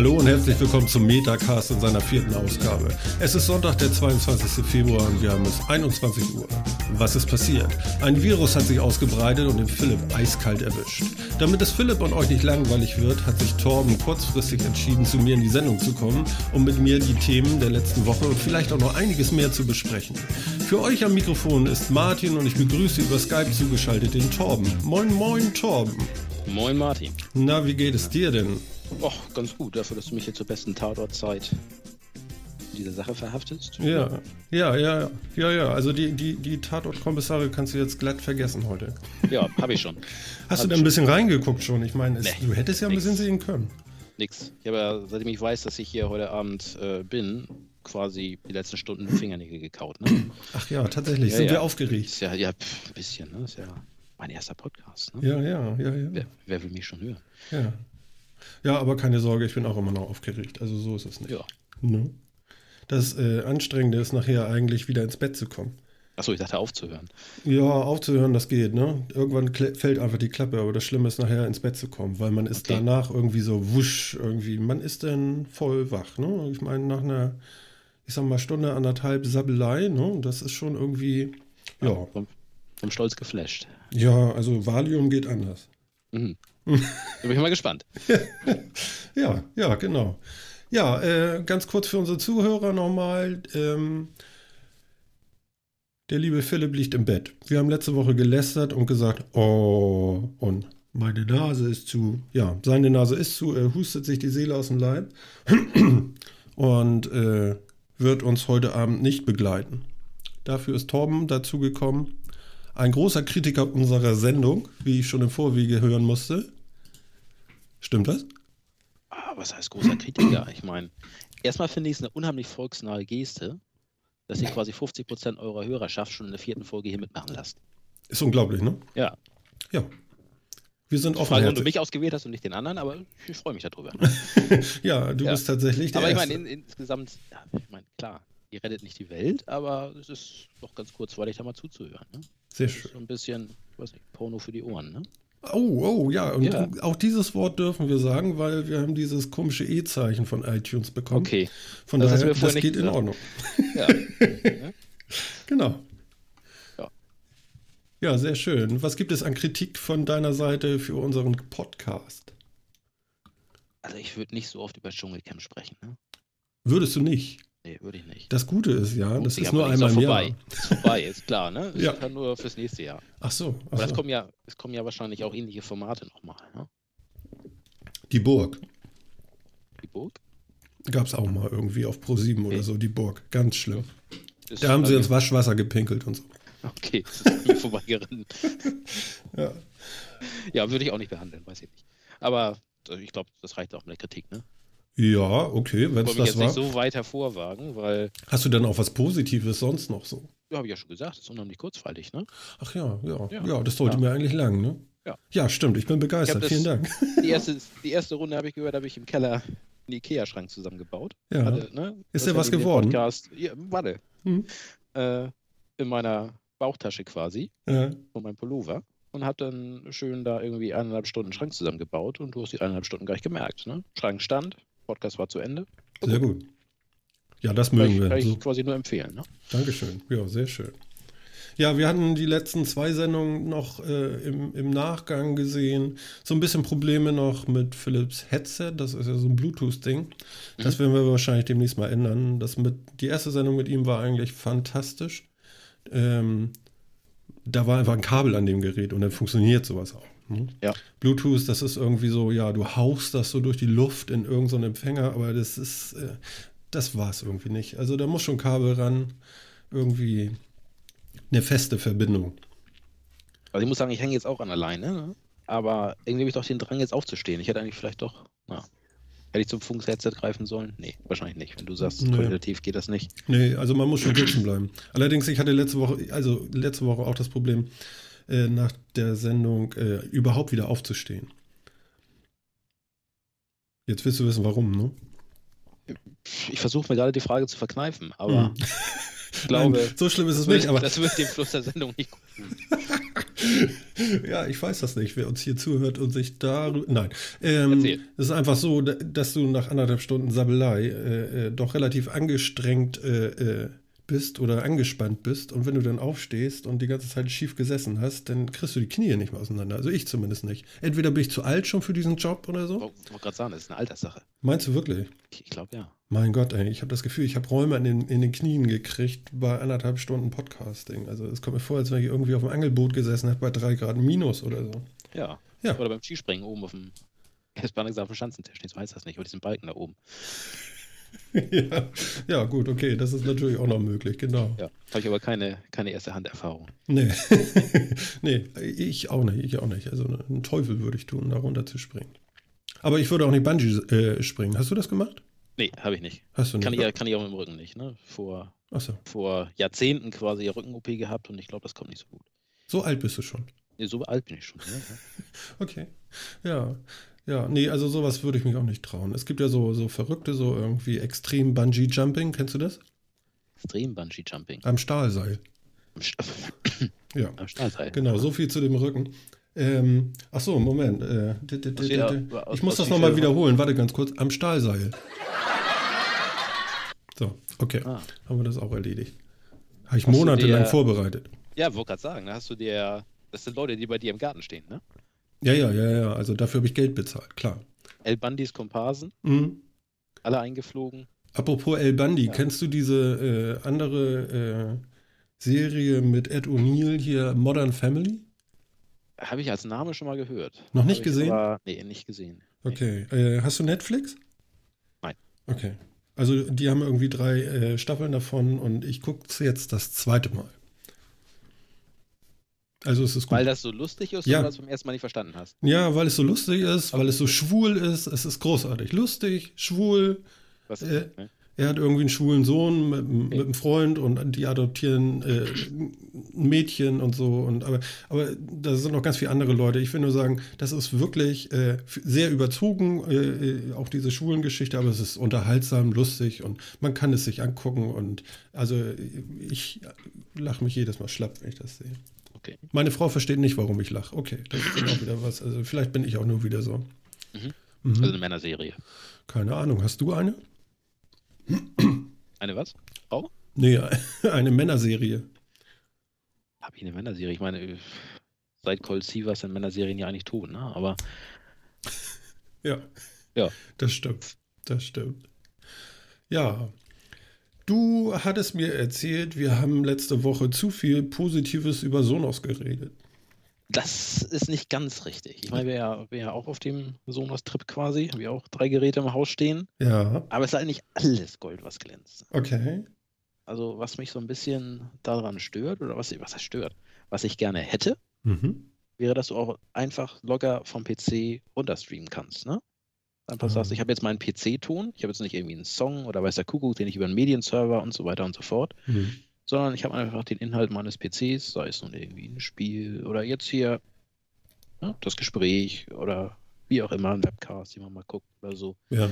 Hallo und herzlich willkommen zum Metacast in seiner vierten Ausgabe. Es ist Sonntag, der 22. Februar und wir haben es 21 Uhr. Was ist passiert? Ein Virus hat sich ausgebreitet und den Philipp eiskalt erwischt. Damit es Philipp und euch nicht langweilig wird, hat sich Torben kurzfristig entschieden, zu mir in die Sendung zu kommen, um mit mir die Themen der letzten Woche und vielleicht auch noch einiges mehr zu besprechen. Für euch am Mikrofon ist Martin und ich begrüße über Skype zugeschaltet den Torben. Moin, moin, Torben. Moin, Martin. Na, wie geht es dir denn? Och, ganz gut, dafür, dass du mich hier zur besten Tatortzeit in dieser Sache verhaftest. Ja, ja, ja, ja, ja. Also die, die, die Tatortkommissare kannst du jetzt glatt vergessen heute. Ja, habe ich schon. Hast Hab du da ein bisschen reingeguckt schon? Ich meine, es- Nee, du hättest ja ein nix. bisschen sehen können. Nix. Ich habe ja, seitdem ich weiß, dass ich hier heute Abend äh, bin, quasi die letzten Stunden Fingernägel gekaut. Ne? Ach ja, tatsächlich. Ja, sind ja. wir aufgeregt. Ist ja, ja, pff, ein bisschen, ne? Ist ja mein erster Podcast, ne? Ja, ja, ja, ja. Wer, wer will mich schon hören? Ja. Ja, aber keine Sorge, ich bin auch immer noch aufgeregt. Also so ist es nicht. Ja. Ne? Das äh, Anstrengende ist nachher eigentlich wieder ins Bett zu kommen. Achso, ich dachte aufzuhören. Ja, aufzuhören, das geht, ne? Irgendwann fällt einfach die Klappe, aber das Schlimme ist nachher ins Bett zu kommen, weil man ist Okay. danach irgendwie so wusch, irgendwie, man ist dann voll wach, ne? Ich meine, nach einer, ich sag mal, Stunde, anderthalb Sabbelei, ne? Das ist schon irgendwie, ja. Vom, vom Stolz geflasht. Ja, also Valium geht anders. Mhm. Da bin ich mal gespannt. Ja, ja, genau. Ja, äh, ganz kurz für unsere Zuhörer nochmal. Ähm, der liebe Philipp liegt im Bett. Wir haben letzte Woche gelästert und gesagt, oh, und meine Nase ist zu. Ja, seine Nase ist zu. Er hustet sich die Seele aus dem Leib und äh, wird uns heute Abend nicht begleiten. Dafür ist Torben dazugekommen. Ein großer Kritiker unserer Sendung, wie ich schon im Vorwege hören musste. Stimmt das? Ah, was heißt großer Kritiker? Ich meine, erstmal finde ich es eine unheimlich volksnahe Geste, dass ihr quasi 50% eurer Hörerschaft schon in der vierten Folge hier mitmachen lasst. Ist unglaublich, ne? Ja, Ja. Wir sind ich frage, warum du offen. mich ausgewählt hast und nicht den anderen, aber ich freue mich darüber. Ja, du Ja. bist tatsächlich der aber ich meine, in, insgesamt, ja, ich meine, klar, ihr rettet nicht die Welt, aber es ist doch ganz kurzweilig, da mal zuzuhören. Ne? Sehr Das ist schön. so ein bisschen, ich weiß nicht, Porno für die Ohren, ne? Oh, oh, ja. Und Ja. auch dieses Wort dürfen wir sagen, weil wir haben dieses komische E-Zeichen von iTunes bekommen. Okay. Von Das daher, das geht in. Ordnung. Ja. Genau. Ja. Ja, sehr schön. Was gibt es an Kritik von deiner Seite für unseren Podcast? Also ich würde nicht so oft über Dschungelcamp sprechen, ne? Würdest du nicht? Nee, würde ich nicht. Das Gute ist ja, das Ja, ist nur ist einmal im vorbei. Jahr. Ist vorbei, ist klar, ne? Ist Ja. ja nur fürs nächste Jahr. Ach so. Ach Aber das so. kommen ja, es kommen ja wahrscheinlich auch ähnliche Formate nochmal. Ne? Die Burg. Die Burg? Gab es auch mal irgendwie auf Pro7 oder Okay. so, die Burg. Ganz schlimm. Ist Da haben sie an ins Waschwasser gepinkelt und so. Okay, das ist mir vorbeigeritten. Ja. Ja, würde ich auch nicht behandeln, weiß ich nicht. Aber äh, ich glaube, das reicht auch mit der Kritik, ne? Ja, okay, wenn Ich es wollte mich das jetzt war. nicht so weit hervorwagen, weil, Hast du denn auch was Positives sonst noch so? ja, habe ich ja schon gesagt, das ist unheimlich kurzweilig, ne? Ach ja, ja, ja, Ja. das sollte Ja. mir eigentlich lang, ne? Ja. Ja, stimmt, ich bin begeistert, Ich vielen das- Dank. Die erste, die erste Runde habe ich gehört, habe ich im Keller einen Ikea-Schrank zusammengebaut. Ja. Hatte, ne? Ist Das der was geworden? Podcast, ja, warte. Hm. Äh, in meiner Bauchtasche quasi. Ja. von meinem Pullover und habe dann schön da irgendwie eineinhalb Stunden Schrank zusammengebaut und du hast die eineinhalb Stunden gar nicht gemerkt. Ne? Schrank stand, Podcast war zu Ende. Sehr gut. Ja, das Kann mögen ich, wir. kann ich So, quasi nur empfehlen. Ne? Dankeschön. Ja, sehr schön. Ja, wir hatten die letzten zwei Sendungen noch äh, im, im Nachgang gesehen. So ein bisschen Probleme noch mit Philips Headset. Das ist ja so ein Bluetooth-Ding. Das werden wir wahrscheinlich demnächst mal ändern. Das mit, die erste Sendung mit ihm war eigentlich fantastisch. Ähm, da war einfach ein Kabel an dem Gerät und dann funktioniert sowas auch. Ne? Ja. Bluetooth, das ist irgendwie so, ja, du hauchst das so durch die Luft in irgendeinen so Empfänger, aber das ist, äh, das war es irgendwie nicht. Also da muss schon Kabel ran, irgendwie eine feste Verbindung. Also ich muss sagen, ich hänge jetzt auch an alleine, ne? aber irgendwie habe ich doch den Drang jetzt aufzustehen. Ich hätte eigentlich vielleicht doch, na, hätte ich zum Funks-Headset greifen sollen? Nee, wahrscheinlich nicht. Wenn du sagst, Nee. qualitativ geht das nicht. Nee, also man muss schon sitzen bleiben. Allerdings, ich hatte letzte Woche, also letzte Woche auch das Problem, äh, nach der Sendung äh, überhaupt wieder aufzustehen. Jetzt willst du wissen, warum, ne? Ich versuche mir gerade die Frage zu verkneifen, aber Hm. ich glaube, Nein, so schlimm ist es nicht, aber das wird dem Fluss der Sendung nicht gut ja, ich weiß das nicht, wer uns hier zuhört und sich da. Nein. Ähm, es ist einfach so, da- dass du nach anderthalb Stunden Sabbelei äh, äh, doch relativ angestrengt äh, äh, bist oder angespannt bist. Und wenn du dann aufstehst und die ganze Zeit schief gesessen hast, dann kriegst du die Knie nicht mehr auseinander. Also ich zumindest nicht. Entweder bin ich zu alt schon für diesen Job oder so. Ich wollte gerade sagen, das ist eine Alterssache. Meinst du wirklich? Ich, ich glaube ja. Mein Gott, ey, ich habe das Gefühl, ich habe Räume in den, in den Knien gekriegt bei anderthalb Stunden Podcasting. Also es kommt mir vor, als wenn ich irgendwie auf dem Angelboot gesessen hätte bei drei Grad Minus oder so. Ja. Ja. Oder beim Skispringen oben auf dem. Jetzt war gesagt, auf dem Schanzentisch. Nee, so heißt das nicht. Oder diesen Balken da oben. ja. ja, gut, okay, das ist natürlich auch noch möglich, genau. Ja. Habe ich aber keine, keine erste Handerfahrung. Nee. nee, ich auch nicht, ich auch nicht. Also einen Teufel würde ich tun, da runter zu springen. Aber ich würde auch nicht Bungee äh, springen. Hast du das gemacht? Nee, habe ich nicht. Hast du nicht? Kann ich, kann ich auch mit dem Rücken nicht. Ne? Vor, Achso, vor Jahrzehnten quasi Rücken-OP gehabt und ich glaube, das kommt nicht so gut. so alt bist du schon. Nee, so alt bin ich schon. Ne? Okay. Ja. Ja, nee, also sowas würde ich mich auch nicht trauen. Es gibt ja so, so Verrückte, so irgendwie extrem Bungee Jumping, kennst du das? Extrem Bungee-Jumping. Am Stahlseil. Am, St Ja, am Stahlseil. genau, so viel zu dem Rücken. Ähm, ach so, Moment. Äh, ich muss das nochmal wiederholen. Warte ganz kurz. Am Stahlseil. So, okay. Ah. Haben wir das auch erledigt. Habe ich monatelang vorbereitet. Ja, wollte gerade sagen, da hast du dir. Das sind Leute, die bei dir im Garten stehen, ne? Ja, ja, ja, ja. Also dafür habe ich Geld bezahlt, klar. El Bandis Komparsen, Mhm. alle eingeflogen. Apropos El Bundy, Ja. kennst du diese äh, andere äh, Serie mit Ed O'Neill hier, Modern Family? Habe ich als Name schon mal gehört. Noch nicht Hab gesehen? Aber, nee, nicht gesehen. Nee. Okay. Äh, hast du Netflix? Nein. Okay. Also die haben irgendwie drei äh, Staffeln davon und ich gucke jetzt das zweite Mal. Also es ist gut. Weil das so lustig ist Ja. oder das beim ersten Mal nicht verstanden hast. ja, weil es so lustig ist, weil es so schwul ist. Es ist großartig. Lustig, schwul. Was Äh, ne? Er hat irgendwie einen schwulen Sohn mit, mit einem Freund und die adoptieren äh, ein Mädchen und so. Und, aber, aber da sind noch ganz viele andere Leute. Ich will nur sagen, das ist wirklich äh, sehr überzogen, äh, äh, auch diese schwulen Geschichte, aber es ist unterhaltsam, lustig und man kann es sich angucken. Und also ich lache mich jedes Mal schlapp, wenn ich das sehe. Okay. Meine Frau versteht nicht, warum ich lache. Okay, das ist auch wieder was. Also vielleicht bin ich auch nur wieder so. Mhm. Mhm. Also eine Männerserie. Keine Ahnung. Hast du eine? Eine was? Frau? Nee, eine Männerserie. Habe ich eine Männerserie? Ich meine, seit Cold Sievers sind Männerserien ja eigentlich tot, ne? Aber Ja. Ja. Das stimmt. Das stimmt. Ja. Du hattest mir erzählt, wir haben letzte Woche zu viel Positives über Sonos geredet. das ist nicht ganz richtig. Ich meine, wir ja, wir ja auch auf dem Sonos-Trip quasi. Haben wir auch drei Geräte im Haus stehen. Ja. Aber es ist eigentlich alles Gold, was glänzt. Okay. Also, was mich so ein bisschen daran stört, oder was, was stört, was ich gerne hätte, Mhm. wäre, dass du auch einfach locker vom PC runterstreamen kannst, ne? Einfach Ah. sagst, ich habe jetzt meinen PC-Ton, ich habe jetzt nicht irgendwie einen Song oder weiß der Kuckuck, den ich über einen Medienserver und so weiter und so fort, Mhm. sondern ich habe einfach den Inhalt meines PCs, sei es nun irgendwie ein Spiel oder jetzt hier ne, das Gespräch oder wie auch immer, ein Webcast, den man mal guckt oder so, Ja.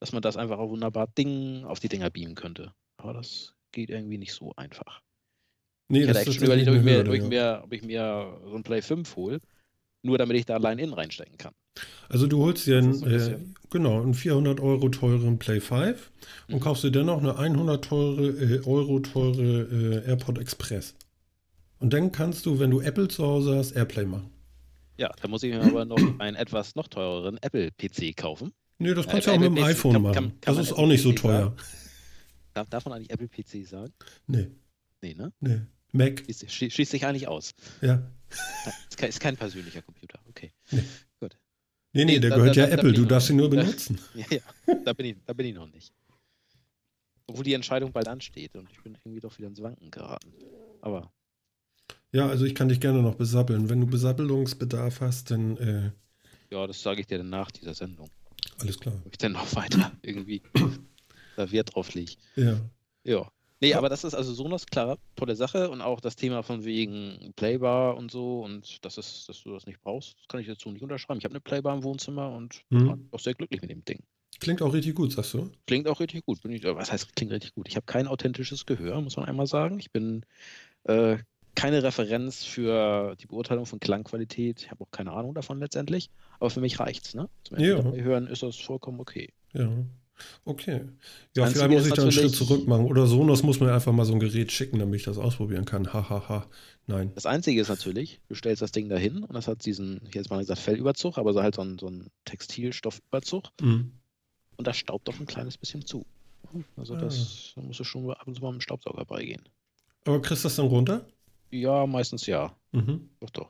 dass man das einfach auch wunderbar Ding auf die Dinger beamen könnte. Aber das geht irgendwie nicht so einfach. Nee, ich hätte echt schon überlegt, ob ich, mir, ob, ich ja. mir, ob ich mir so ein Play 5 hole, nur damit ich da allein in reinstecken kann. Also du holst dir einen, äh, genau, einen 400 Euro teuren Play 5 und Mhm. kaufst dir dennoch eine 100 teure, äh, Euro teure äh, AirPod Express. Und dann kannst du, wenn du Apple zu Hause hast, Airplay machen. Ja, da muss ich mir aber noch einen etwas noch teureren Apple-PC kaufen. Nee, das Äh, kannst du auch mit dem iPhone kann- machen. kann- kann das ist auch nicht so teuer. Darf, darf man eigentlich Apple-PC sagen? Nee, Nee, ne? nee. Mac, Schließt, schlie- schließt sich eigentlich aus. ja. Ist kein, ist kein persönlicher Computer. Okay. Nee, nee, Nee, der da- gehört da- ja da Apple, du darfst ihn nur benutzen. Ja, ja. Da bin ich, da bin ich noch nicht. Obwohl die Entscheidung bald ansteht und ich bin irgendwie doch wieder ins Wanken geraten. Aber Ja, also ich kann dich gerne noch besappeln. Wenn du Besappelungsbedarf hast, dann äh, ja, das sage ich dir dann nach dieser Sendung. alles klar. Ob ich dann noch weiter irgendwie da Wert drauf lege. Ja. Ja. Nee, aber das ist also Sonos, klar, tolle Sache und auch das Thema von wegen Playbar und so und das ist, dass du das nicht brauchst, das kann ich dazu nicht unterschreiben. Ich habe eine Playbar im Wohnzimmer und Mhm. war auch sehr glücklich mit dem Ding. Klingt auch richtig gut, sagst du? Klingt auch richtig gut. Bin ich, was heißt klingt richtig gut? Ich habe kein authentisches Gehör, muss man einmal sagen. Ich bin äh, keine Referenz für die Beurteilung von Klangqualität. Ich habe auch keine Ahnung davon letztendlich. Aber für mich reicht's. Ne? Zum Ja. Hören ist das vollkommen okay. Ja. Okay. Ja, Einzige vielleicht muss ich da einen Schritt zurück machen. Oder Sonos muss mir einfach mal so ein Gerät schicken, damit ich das ausprobieren kann. Hahaha. Ha, ha. Nein. Das Einzige ist natürlich, du stellst das Ding dahin und das hat diesen, hier jetzt mal gesagt, Fellüberzug, aber so halt so ein, so ein Textilstoffüberzug Mhm. und das staubt doch ein kleines bisschen zu. Also Ah. das, da musst du schon ab und zu mal mit dem Staubsauger beigehen. Aber kriegst du das dann runter? Ja, meistens ja. Mhm. Doch, doch.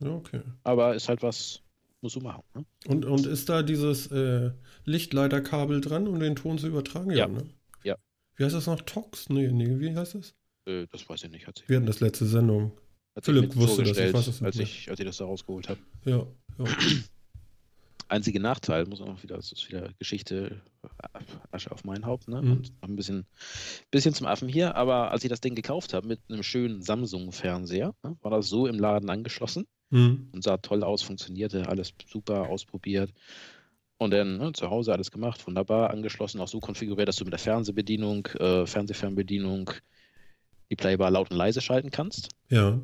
Ja, okay. Aber ist halt was, musst du machen. Ne? Und, und ist da dieses äh, Lichtleiterkabel dran, um den Ton zu übertragen? Ja. ne? Ja. Wie heißt das noch? Tox? Nee, nee, wie heißt das? Äh, das weiß ich nicht. Hat sich, Wir hatten das letzte Sendung. hat Philipp wusste das, ich weiß es nicht als, ich, als ich das da rausgeholt habe. Ja. ja. Einzige Nachteil, muss auch wieder, das ist wieder Geschichte äh, Asche auf mein Haupt, ne? Mhm. Und noch ein bisschen, bisschen zum Affen hier, aber als ich das Ding gekauft habe mit einem schönen Samsung-Fernseher, ne, war das so im Laden angeschlossen Mhm. und sah toll aus, funktionierte, alles super ausprobiert. Und dann ne, zu Hause alles gemacht, wunderbar angeschlossen, auch so konfiguriert, dass du mit der Fernsehbedienung, äh, Fernsehfernbedienung die Playbar laut und leise schalten kannst. Ja.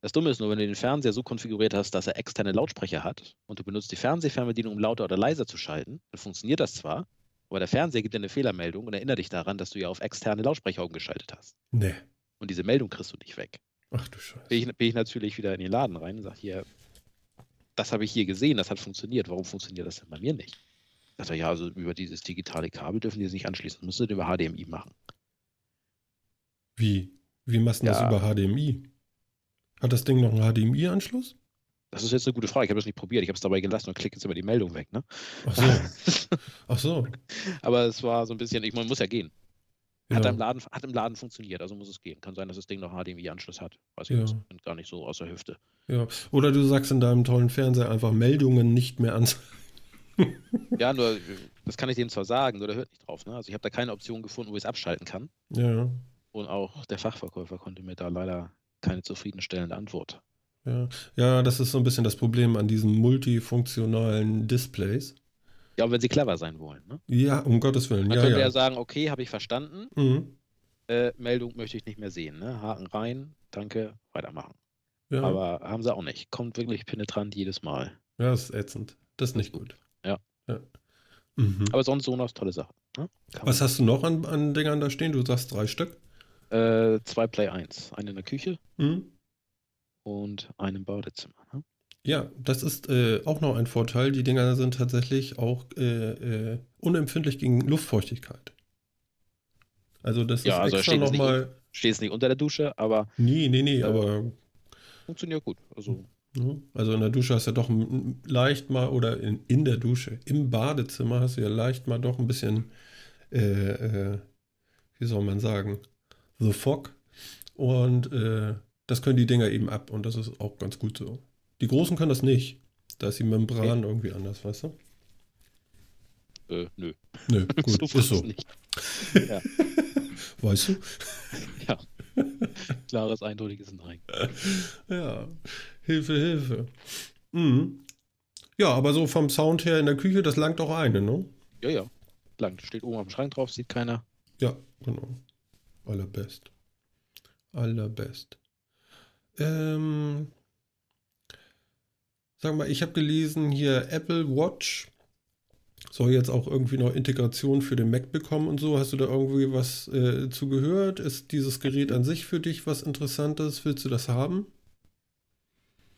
Das Dumme ist nur, wenn du den Fernseher so konfiguriert hast, dass er externe Lautsprecher hat und du benutzt die Fernsehfernbedienung, um lauter oder leiser zu schalten, dann funktioniert das zwar, aber der Fernseher gibt dir eine Fehlermeldung und erinnert dich daran, dass du ja auf externe Lautsprecher umgeschaltet hast. Nee. Und diese Meldung kriegst du nicht weg. Ach du Scheiße. Bin ich, bin ich natürlich wieder in den Laden rein und sage, hier, das habe ich hier gesehen, das hat funktioniert. Warum funktioniert das denn bei mir nicht? Sagt er, ja, also über dieses digitale Kabel dürfen die es nicht anschließen. Das musst du über HDMI machen. Wie? Wie machst du das Ja. über HDMI? Hat das Ding noch einen HDMI-Anschluss? Das ist jetzt eine gute Frage. Ich habe das nicht probiert. Ich habe es dabei gelassen und klicke jetzt immer die Meldung weg. Ne? Ach so. Ach so. Aber es war so ein bisschen, ich meine, muss ja gehen. Hat, Ja. im Laden, hat im Laden funktioniert, also muss es gehen. Kann sein, dass das Ding noch HDMI-Anschluss hat. Weiß ich Ja. nicht, gar nicht so aus der Hüfte. ja. Oder du sagst in deinem tollen Fernseher einfach Meldungen nicht mehr an. Ja, nur, das kann ich dem zwar sagen, nur der hört nicht drauf. Ne? Also ich habe da keine Option gefunden, wo ich es abschalten kann. Ja. Und auch der Fachverkäufer konnte mir da leider keine zufriedenstellende Antwort. Ja. ja, das ist so ein bisschen das Problem an diesen multifunktionalen Displays. Ja, wenn sie clever sein wollen. Ne? Ja, um Gottes Willen. Man Ja, könnte ja. ja. sagen, okay, habe ich verstanden, Mhm. äh, Meldung möchte ich nicht mehr sehen. Ne? Haken rein, danke, weitermachen. ja. Aber haben sie auch nicht. Kommt wirklich penetrant jedes Mal. ja, das ist ätzend. Das ist nicht gut. Ja. ja. Mhm. Aber sonst Sonos, tolle Sache. Ne? Was hast du noch an, an Dingern da stehen? Du sagst drei Stück. Äh, zwei Play 1. Eine in der Küche Mhm. und eine im Badezimmer. Ne? Ja, das ist äh, auch noch ein Vorteil. Die Dinger sind tatsächlich auch äh, äh, unempfindlich gegen Luftfeuchtigkeit. Also das Ja, ist also extra nochmal. Steht es nicht unter der Dusche, aber Nee, nee, nee, Ja. aber funktioniert gut. Also, also in der Dusche hast du ja doch leicht mal, oder in, in der Dusche, im Badezimmer hast du ja leicht mal doch ein bisschen, äh, äh, wie soll man sagen, The Fog. Und äh, das können die Dinger eben ab und das ist auch ganz gut so. Die Großen können das nicht. Da ist die Membran irgendwie anders, weißt du? äh, nö. Nö, gut, so ist so. nicht. Weißt du? Ja. Klares, eindeutiges Nein. Ja, Hilfe, Hilfe. Mhm. Ja, aber so vom Sound her in der Küche, das langt auch eine, ne? Ja, ja. Lang. Steht oben am Schrank drauf, sieht keiner. Ja, genau. Allerbest. Allerbest. Ähm, sag mal, ich habe gelesen hier Apple Watch soll jetzt auch irgendwie noch Integration für den Mac bekommen und so. Hast du da irgendwie was äh, zugehört? Ist dieses Gerät an sich für dich was Interessantes? Willst du das haben?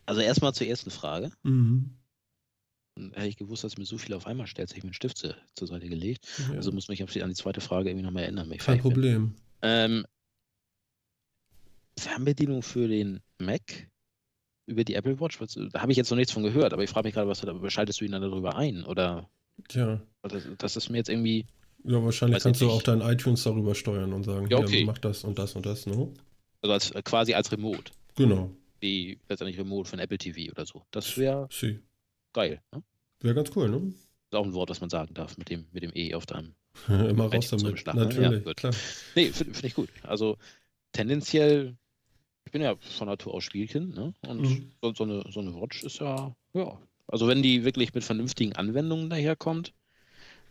Also erstmal zur ersten Frage. Mhm. Und hätte ich gewusst, dass mir so viel auf einmal stellt, hätte ich mir einen Stift zu, zur Seite gelegt. Ja, Also muss mich an die zweite Frage irgendwie nochmal erinnern. ich kein. Problem. Ähm, Fernbedienung für den Mac über die Apple Watch? Was- Da habe ich jetzt noch nichts von gehört, aber ich frage mich gerade, was schaltest du ihn dann darüber ein? Oder Tja, das, das ist mir jetzt irgendwie. ja, wahrscheinlich kannst du auch dein iTunes darüber steuern und sagen, Ja, hier, okay. mach das und das und das, ne? Also als, äh, quasi als Remote, Genau. wie letztendlich Remote von Apple TV oder so. Das wäre Sie. geil. Ne? Wäre ganz cool, ne? Ist auch ein Wort, was man sagen darf mit dem, mit dem E auf deinem. Immer raus damit. Ne? Natürlich, Ja. Nee, finde find ich gut. Also tendenziell, ich bin ja von Natur aus Spielkind, ne? Und Mhm. so, so, eine, so eine Watch ist ja, ja. Also wenn die wirklich mit vernünftigen Anwendungen daherkommt,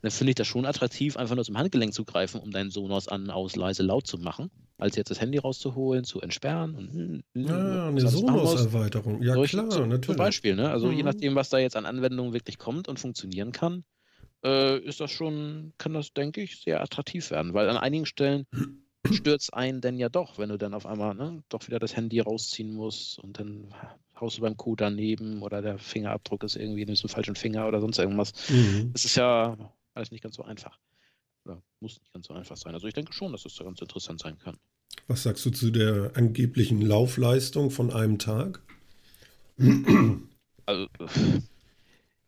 dann finde ich das schon attraktiv, einfach nur zum Handgelenk zu greifen, um deinen Sonos an, aus, leise, laut zu machen, als jetzt das Handy rauszuholen, zu entsperren. Und, hm, hm, Ja, eine sonst machen wir's. Sonos-Erweiterung. Ja, klar, zum, Zum natürlich. Beispiel, ne? Also je Mhm. nachdem, was da jetzt an Anwendungen wirklich kommt und funktionieren kann, äh, ist das schon, kann das, denke ich, sehr attraktiv werden. Weil an einigen Stellen es einen denn ja doch, wenn du dann auf einmal ne, doch wieder das Handy rausziehen musst und dann haust du beim Code daneben oder der Fingerabdruck ist irgendwie, nimmst du einen falschen Finger oder sonst irgendwas. Mhm. Es ist ja alles nicht ganz so einfach. Oder muss nicht ganz so einfach sein. Also ich denke schon, dass das da ganz interessant sein kann. Was sagst du zu der angeblichen Laufleistung von einem Tag? Also,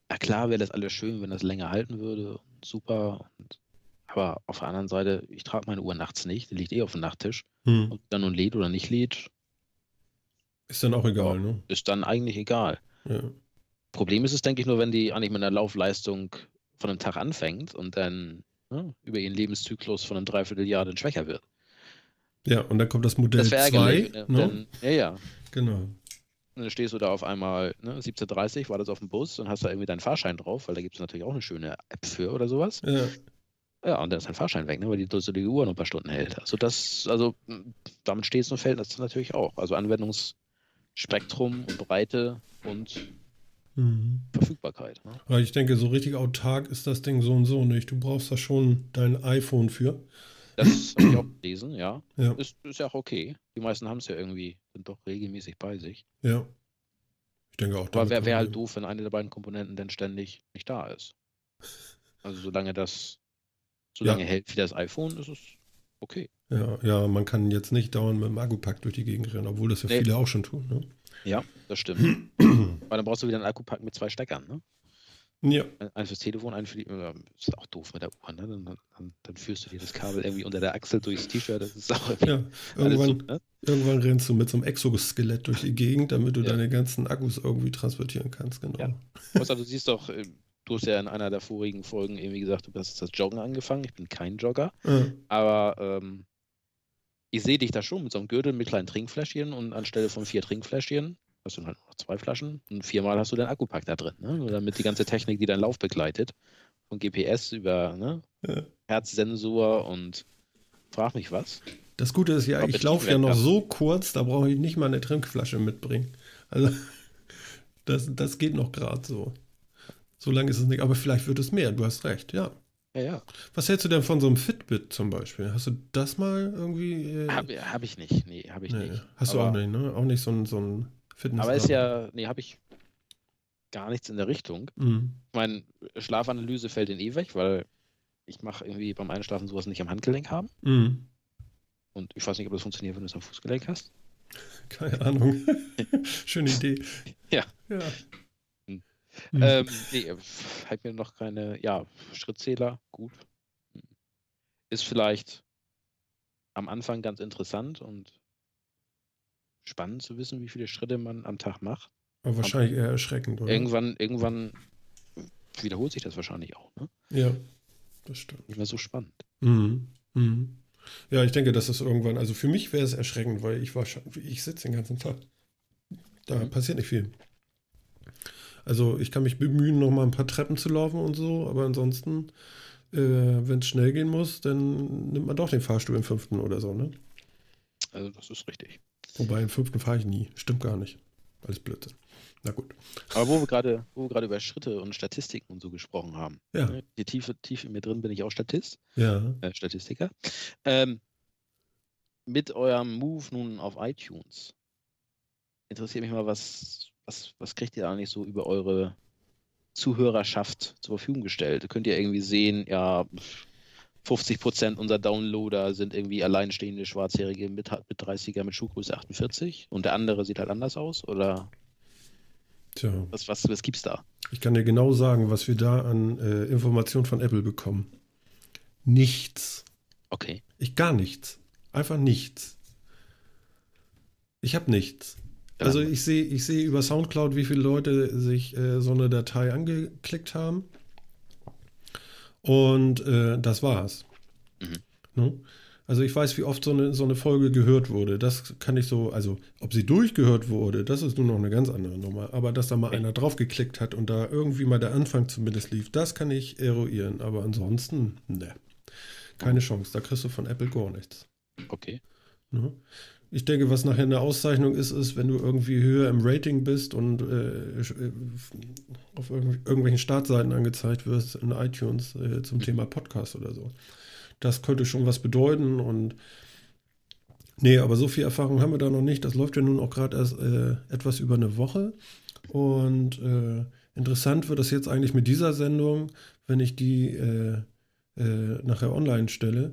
na klar wäre das alles schön, wenn das länger halten würde. Super. Und, aber auf der anderen Seite, ich trage meine Uhr nachts nicht, die liegt eh auf dem Nachttisch. Hm. Ob dann nun lädt oder nicht lädt, Ist dann auch egal, ne? ist dann eigentlich egal. Ja. Problem ist es, denke ich, nur, wenn die eigentlich mit einer Laufleistung von einem Tag anfängt und dann ne, über ihren Lebenszyklus von einem Dreivierteljahr dann schwächer wird. ja, und dann kommt das Modell Das wäre 2. ärgerlich. Ne? Ne? Dann, ja, ja. Genau. Und dann stehst du da auf einmal, ne, 17.30 wartest auf den Bus und hast da irgendwie deinen Fahrschein drauf, weil da gibt es natürlich auch eine schöne App für oder sowas. Ja. Ja, und dann ist dein Fahrschein weg, ne, weil die dusselige Uhr noch ein paar Stunden hält. Also das, also m, damit steht und fällt das natürlich auch. Also Anwendungsspektrum und Breite und Mhm. Verfügbarkeit. Ne? Aber ich denke, so richtig autark ist das Ding so und so nicht. Du brauchst da schon dein iPhone für. Das habe ich auch gelesen, ja. Ja. Ist, ist ja auch okay. Die meisten haben es ja irgendwie, sind doch regelmäßig bei sich. Ja. Ich denke auch. Aber wäre wär halt doof, wenn eine der beiden Komponenten dann ständig nicht da ist. Also solange das so Ja. hält wie das iPhone, ist es okay. Ja, ja, man kann jetzt nicht dauernd mit dem Akkupack durch die Gegend rennen, obwohl das ja Nee. viele auch schon tun. Ne? Ja, das stimmt. Weil dann brauchst du wieder einen Akkupack mit zwei Steckern, ne? Ja, Einen fürs Telefon, einen für die. Ist auch doof mit der Uhr, ne? Dann, dann, dann führst du dir das Kabel irgendwie unter der Achsel durchs T-Shirt. Das ist auch ja. alles so, Irgendwann, ne? irgendwann rennst du mit so einem Exoskelett durch die Gegend, damit du Ja. deine ganzen Akkus irgendwie transportieren kannst. Genau. Ja. Also, du siehst doch, äh, du hast ja in einer der vorigen Folgen irgendwie gesagt, du hast das Joggen angefangen. Ich bin kein Jogger, Ah, aber ähm, ich sehe dich da schon mit so einem Gürtel mit kleinen Trinkfläschchen und anstelle von vier Trinkfläschchen hast du dann halt noch zwei Flaschen und viermal hast du deinen Akkupack da drin, ne? Damit die ganze Technik, die deinen Lauf begleitet, von GPS über ne? ja. Herzsensor und frag mich was. Das Gute ist ja, ich jetzt laufe ja noch so kurz, da brauche ich nicht mal eine Trinkflasche mitbringen. Also, das, das geht noch gerade so. So lange ist es nicht, aber vielleicht wird es mehr, du hast recht, ja. Ja, ja. Was hältst du denn von so einem Fitbit zum Beispiel? Hast du das mal irgendwie? Äh, Habe hab ich nicht. Nee, habe ich nee, nicht. Hast aber, du auch nicht, ne? Auch nicht so ein, so ein Fitness. Aber ist ja, nee, habe ich gar nichts in der Richtung. Mhm. Ich meine, Schlafanalyse fällt in eh weg, weil ich mache irgendwie beim Einschlafen sowas nicht am Handgelenk haben. Mhm. Und ich weiß nicht, ob das funktioniert, wenn du es am Fußgelenk hast. Keine Ahnung. Schöne Idee. Ja. Ja. Hm. Mhm. Ähm, nee, halt mir noch keine, ja, Schrittzähler, gut. Ist vielleicht am Anfang ganz interessant und spannend zu wissen, wie viele Schritte man am Tag macht. aber wahrscheinlich eher erschreckend, oder? Irgendwann, irgendwann wiederholt sich das wahrscheinlich auch, ne? Ja, das stimmt. Nicht mehr so spannend. Mhm. Mhm. Ja, ich denke, dass es irgendwann, also für mich wäre es erschreckend, weil ich war schon, ich sitze den ganzen Tag. Da Mhm. passiert nicht viel. Also ich kann mich bemühen, noch mal ein paar Treppen zu laufen und so, aber ansonsten, äh, wenn es schnell gehen muss, dann nimmt man doch den Fahrstuhl im fünften oder so, ne? Also das ist richtig. Wobei im fünften fahre ich nie. Stimmt gar nicht. Alles Blödsinn. Na gut. Aber wo wir gerade, wo wir gerade über Schritte und Statistiken und so gesprochen haben. Ja. ne, Die tiefe, tief in mir drin bin ich auch Statist, Ja. äh, Statistiker. Ähm, mit eurem Move nun auf iTunes interessiert mich mal, was, was, was kriegt ihr eigentlich so über eure Zuhörerschaft zur Verfügung gestellt? Könnt ihr irgendwie sehen, ja, 50% unserer Downloader sind irgendwie alleinstehende Schwarzjährige mit, mit 30er mit Schuhgröße 48 und der andere sieht halt anders aus? Oder Tja, was, was, was gibt's da? ich kann dir genau sagen, was wir da an äh, Informationen von Apple bekommen. Nichts. Okay. Ich gar nichts. Einfach nichts. Ich habe nichts. Also ich sehe ich sehe über Soundcloud, wie viele Leute sich äh, so eine Datei angeklickt haben. Und äh, das war's. Mhm. Ne? Also ich weiß, wie oft so eine, so eine Folge gehört wurde. Das kann ich so, also ob sie durchgehört wurde, das ist nun noch eine ganz andere Nummer. Aber dass da mal einer draufgeklickt hat und da irgendwie mal der Anfang zumindest lief, das kann ich eruieren. Aber ansonsten, ne. Keine Chance. Da kriegst du von Apple gar nichts. Okay. Ne? Ich denke, was nachher eine Auszeichnung ist, ist, wenn du irgendwie höher im Rating bist und äh, äh auf irgendw irgendwelchen Startseiten angezeigt wirst in iTunes äh, zum Thema Podcast oder so. Das könnte schon was bedeuten und nee, aber so viel Erfahrung haben wir da noch nicht. Das läuft ja nun auch gerade erst äh, etwas über eine Woche und äh, interessant wird das jetzt eigentlich mit dieser Sendung, wenn ich die äh, nachher online stelle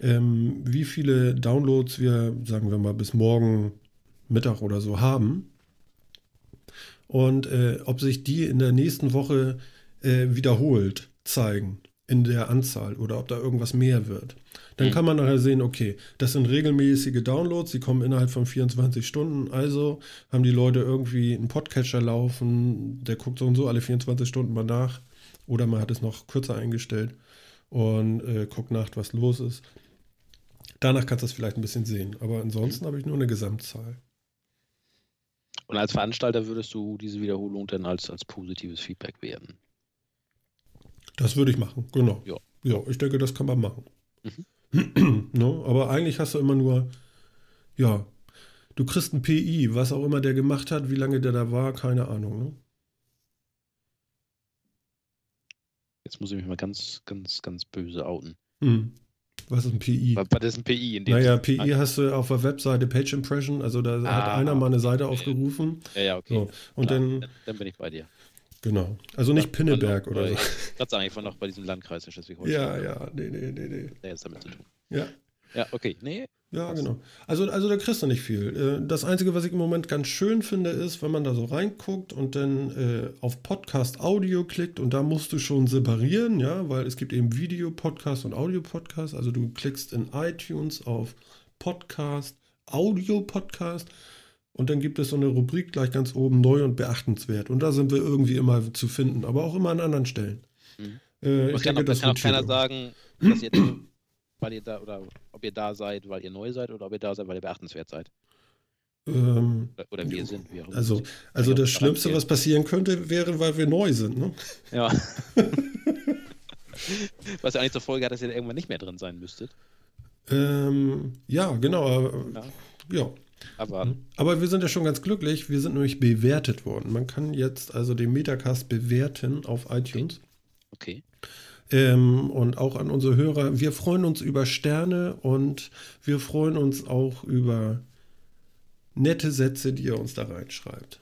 ähm, wie viele Downloads wir, sagen wir mal, bis morgen Mittag oder so haben. Und äh, ob sich die in der nächsten Woche äh, wiederholt zeigen in der Anzahl oder ob da irgendwas mehr wird. Dann mhm. kann man nachher sehen, okay, das sind regelmäßige Downloads, die kommen innerhalb von 24 Stunden. Also haben die Leute irgendwie einen Podcatcher laufen, der guckt so und so alle 24 Stunden mal nach. Oder man hat es noch kürzer eingestellt und äh, guckt nach, was los ist. Danach kannst du es vielleicht ein bisschen sehen. Aber ansonsten habe ich nur eine Gesamtzahl. Und als Veranstalter würdest du diese Wiederholung dann als, als positives Feedback werden? Das würde ich machen, genau. Ja. ja, ich denke, das kann man machen. Mhm. no, aber eigentlich hast du immer nur, ja, du kriegst ein PI, was auch immer der gemacht hat, wie lange der da war, keine Ahnung. Ne? Jetzt muss ich mich mal ganz, ganz, ganz böse outen. Mhm. Was ist ein PI? Was, ist ein PI? In dem naja, PI hast du auf der Webseite Page Impression, also da ah, hat einer mal eine Seite okay. aufgerufen. Ja, ja, okay. So. Und Klar, dann, dann bin ich bei dir. Genau. Also nicht Pinneberg oder bei, so. Ich sagen, ich war noch bei diesem Landkreis in Schleswig-Holstein. Ja, ja, nee, nee, nee, nee. Der jetzt damit zu tun. Ja. Ja, okay. Nee. Ja, genau. Also, also da kriegst du nicht viel. Äh, das Einzige, was ich im Moment ganz schön finde, ist, wenn man da so reinguckt und dann äh, auf Podcast Audio klickt und da musst du schon separieren, ja, weil es gibt eben Video-Podcast und Audio-Podcast. Also du klickst in iTunes auf Podcast, Audio-Podcast und dann gibt es so eine Rubrik gleich ganz oben neu und beachtenswert. Und da sind wir irgendwie immer zu finden, aber auch immer an anderen Stellen. Mhm. Äh, ich kann, denke, auch, das kann auch keiner sagen, dass jetzt weil ihr da oder ob ihr da seid, weil ihr neu seid oder ob ihr da seid, weil ihr beachtenswert seid. Ähm, oder, oder, wir sind. Wir also, also das Schlimmste, was passieren könnte, wäre, weil wir neu sind. Ne? Ja. was ja eigentlich zur Folge hat, dass ihr da irgendwann nicht mehr drin sein müsstet. Ähm, ja, genau. Ja. ja. Aber, hm. Aber wir sind ja schon ganz glücklich. Wir sind nämlich bewertet worden. Man kann jetzt also den Metacast bewerten auf iTunes. Okay. okay. Ähm, und auch an unsere Hörer. Wir freuen uns über Sterne und wir freuen uns auch über nette Sätze, die ihr uns da reinschreibt.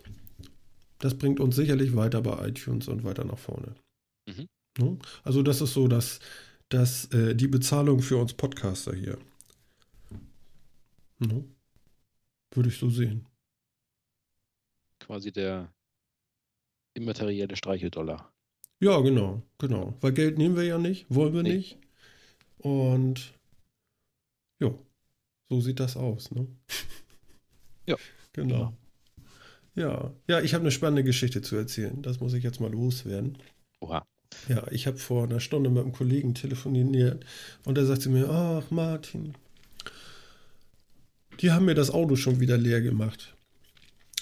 Das bringt uns sicherlich weiter bei iTunes und weiter nach vorne. Mhm. Ne? Also das ist so, dass, dass äh, die Bezahlung für uns Podcaster hier. Ne? Würde ich so sehen. Quasi der immaterielle Streicheldollar. Ja, genau, genau. Weil Geld nehmen wir ja nicht, wollen wir nee. nicht. Und ja, so sieht das aus, ne? Ja. Genau. genau. Ja, ja, ich habe eine spannende Geschichte zu erzählen. Das muss ich jetzt mal loswerden. Oha. Ja, ich habe vor einer Stunde mit einem Kollegen telefoniert und er sagte mir, ach Martin, die haben mir das Auto schon wieder leer gemacht.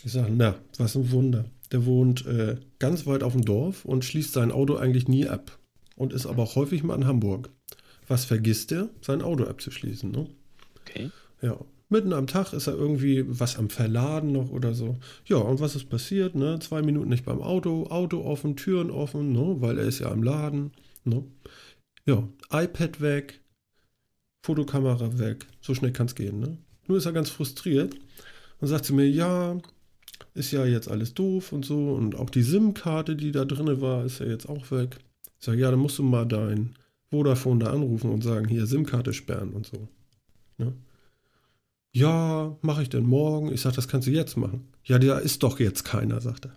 Ich sage, na, was ein Wunder. Der wohnt äh, ganz weit auf dem Dorf und schließt sein Auto eigentlich nie ab. Und ist aber auch häufig mal in Hamburg. Was vergisst er? Sein Auto abzuschließen. Ne? Okay. Ja. Mitten am Tag ist er irgendwie was am Verladen noch oder so. Ja, und was ist passiert? Ne? Zwei Minuten nicht beim Auto, Auto offen, Türen offen, ne? weil er ist ja am Laden. Ne? Ja, iPad weg, Fotokamera weg. So schnell kann es gehen. Ne? Nur ist er ganz frustriert und sagt zu mir, ja, ist ja jetzt alles doof und so. Und auch die SIM-Karte, die da drin war, ist ja jetzt auch weg. Ich sage, ja, dann musst du mal dein Vodafone da anrufen und sagen, hier SIM-Karte sperren und so. Ne? Ja, mache ich denn morgen? Ich sage, das kannst du jetzt machen. Ja, da ist doch jetzt keiner, sagt er.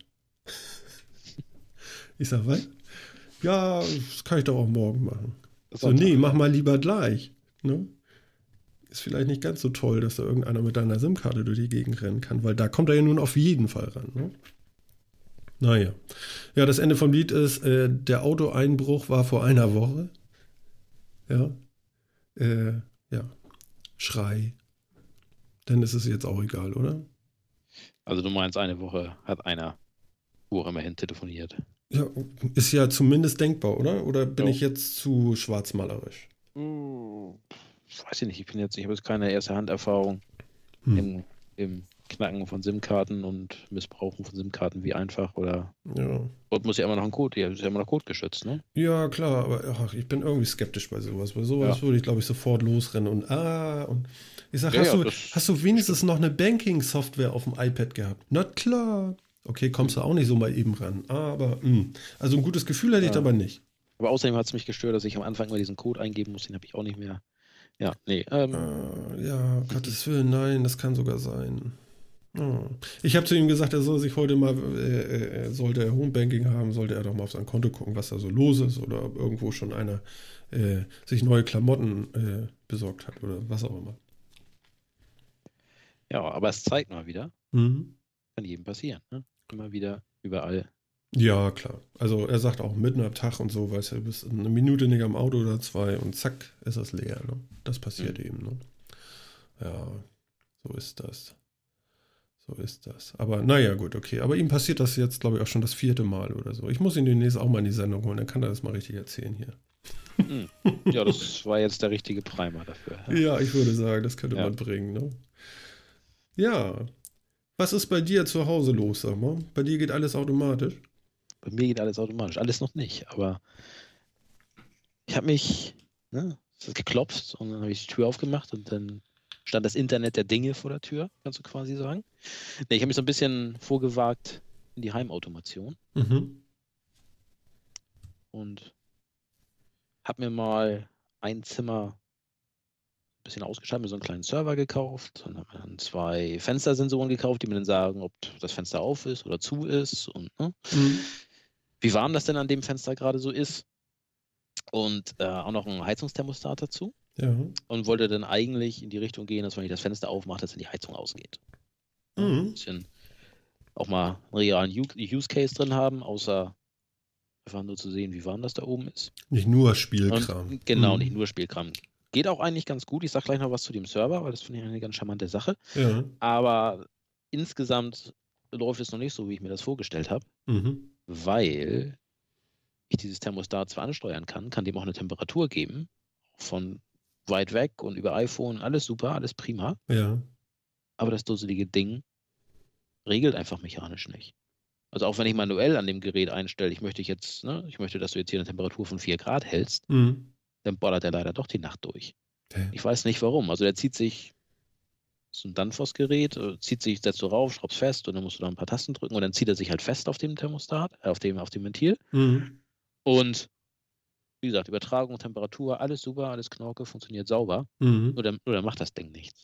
Ich sage, was? Ja, das kann ich doch auch morgen machen. So, nee, mach mal lieber gleich. Ne? Ist vielleicht nicht ganz so toll, dass da irgendeiner mit deiner SIM-Karte durch die Gegend rennen kann, weil da kommt er ja nun auf jeden Fall ran. Ne? Naja. Ja, das Ende vom Lied ist, äh, der Autoeinbruch war vor einer Woche. Ja. Äh, ja. Schrei, dann ist es jetzt auch egal, oder? Also du meinst, eine Woche hat einer wo auch immerhin telefoniert. Ja, ist ja zumindest denkbar, oder? Oder bin Ja. ich jetzt zu schwarzmalerisch? Weiß ich nicht, ich bin jetzt, ich habe jetzt keine erste Handerfahrung Hm. im, im Knacken von SIM-Karten und Missbrauchen von SIM-Karten wie einfach oder Ja. und muss ja immer noch ein Code, ja, ist ja immer noch Code geschützt, ne? Ja, klar, aber ach, ich bin irgendwie skeptisch bei sowas. Bei sowas Ja. würde ich, glaube ich, sofort losrennen und ah und ich sag, Ja, hast, ja, du, hast du wenigstens noch eine Banking-Software auf dem iPad gehabt? Na klar. Okay, kommst du auch nicht so mal eben ran. Aber, mh. also ein gutes Gefühl hätte ich dabei nicht. Aber außerdem hat es mich gestört, dass ich am Anfang immer diesen Code eingeben muss, den habe ich auch nicht mehr. Ja, nee. Ähm, Äh, ja, Gottes Willen, nein, das kann sogar sein. Oh. Ich habe zu ihm gesagt, er soll sich heute mal, äh, äh, sollte er Homebanking haben, sollte er doch mal auf sein Konto gucken, was da so los ist oder ob irgendwo schon einer äh, sich neue Klamotten äh, besorgt hat oder was auch immer. ja, aber es zeigt mal wieder, Mhm. kann jedem passieren. Ne? Immer wieder, überall. Ja, klar. Also er sagt auch mitten am Tag und so, weißt du, du bist eine Minute nicht am Auto oder zwei und zack, ist es leer. Ne? Das passiert eben. Ne? Ja, so ist das. So ist das. Aber naja, gut, okay. Aber ihm passiert das jetzt, glaube ich, auch schon das vierte Mal oder so. Ich muss ihn demnächst auch mal in die Sendung holen, dann kann er das mal richtig erzählen hier. Hm. Ja, das war jetzt der richtige Primer dafür. Ja. Ja, ich würde sagen, das könnte Ja. man bringen. Ne? Ja. Was ist bei dir zu Hause los, sag mal? Bei dir geht alles automatisch? Bei mir geht alles automatisch. Alles noch nicht, aber ich habe mich, ne, geklopft und dann habe ich die Tür aufgemacht und dann stand das Internet der Dinge vor der Tür, kannst du quasi sagen. Nee, ich habe mich so ein bisschen vorgewagt in die Heimautomation Mhm. und habe mir mal ein Zimmer ein bisschen ausgeschaltet, mir so einen kleinen Server gekauft und habe mir dann zwei Fenstersensoren gekauft, die mir dann sagen, ob das Fenster auf ist oder zu ist und ne, Mhm. Wie warm das denn an dem Fenster gerade so ist. Und äh, auch noch ein Heizungsthermostat dazu. Ja. Und wollte dann eigentlich in die Richtung gehen, dass wenn ich das Fenster aufmache, dass dann die Heizung ausgeht. Ein Mhm. bisschen auch mal einen realen Use Case drin haben, außer einfach nur zu sehen, wie warm das da oben ist. Nicht nur Spielkram. Und genau, Mhm. nicht nur Spielkram. Geht auch eigentlich ganz gut. Ich sage gleich noch was zu dem Server, weil das finde ich eine ganz charmante Sache. Ja. Aber insgesamt läuft es noch nicht so, wie ich mir das vorgestellt habe. Mhm. Weil ich dieses Thermostat zwar ansteuern kann, kann dem auch eine Temperatur geben, von weit weg und über iPhone, alles super, alles prima, Ja. aber das dusselige Ding regelt einfach mechanisch nicht. Also auch wenn ich manuell an dem Gerät einstelle, ich möchte jetzt, ne, ich möchte, dass du jetzt hier eine Temperatur von 4 Grad hältst, Mhm. dann bollert er leider doch die Nacht durch. Hä? Ich weiß nicht warum. Also der zieht sich, ist ein Danfoss-Gerät, äh, zieht sich, setzt du rauf, schraubst fest und dann musst du da ein paar Tasten drücken und dann zieht er sich halt fest auf dem Thermostat, äh, auf dem, auf dem Ventil. Mhm. Und wie gesagt, Übertragung, Temperatur, alles super, alles Knorke, funktioniert sauber. Mhm. Nur dann, nur dann macht das Ding nichts.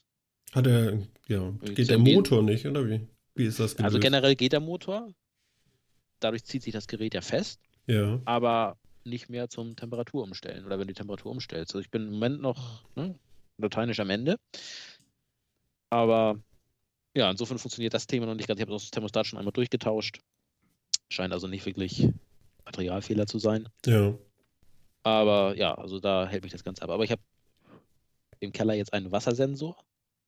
Hat er, ja, Jetzt geht der Motor nicht, oder wie? Wie ist das Also gelöst? generell geht der Motor. Dadurch zieht sich das Gerät ja fest, Ja. aber nicht mehr zum Temperatur umstellen oder wenn du die Temperatur umstellst. Also ich bin im Moment noch ne, lateinisch am Ende. Aber ja, insofern funktioniert das Thema noch nicht ganz. Ich habe das Thermostat schon einmal durchgetauscht. Scheint also nicht wirklich Materialfehler zu sein. Ja. Aber ja, also da hält mich das Ganze ab. Aber ich habe im Keller jetzt einen Wassersensor.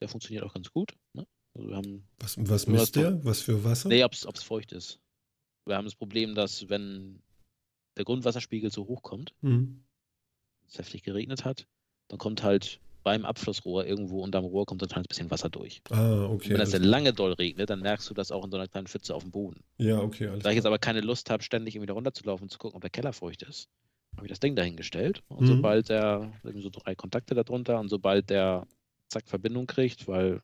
Der funktioniert auch ganz gut. Ne? Also wir haben, Was, was misst der? Was für Wasser? nee, ob es feucht ist. Wir haben das Problem, dass wenn der Grundwasserspiegel zu hoch kommt, Mhm. es heftig geregnet hat, dann kommt halt beim Abflussrohr irgendwo unterm Rohr kommt dann ein kleines bisschen Wasser durch. Ah, Und okay. wenn das dann lange doll regnet, dann merkst du das auch in so einer kleinen Pfütze auf dem Boden. ja, okay, alles Da ich jetzt aber keine Lust habe, ständig irgendwie da runterzulaufen und zu gucken, ob der Keller feucht ist, habe ich das Ding dahingestellt. Und Mhm. sobald der, irgendwie so drei Kontakte darunter und sobald der zack Verbindung kriegt, weil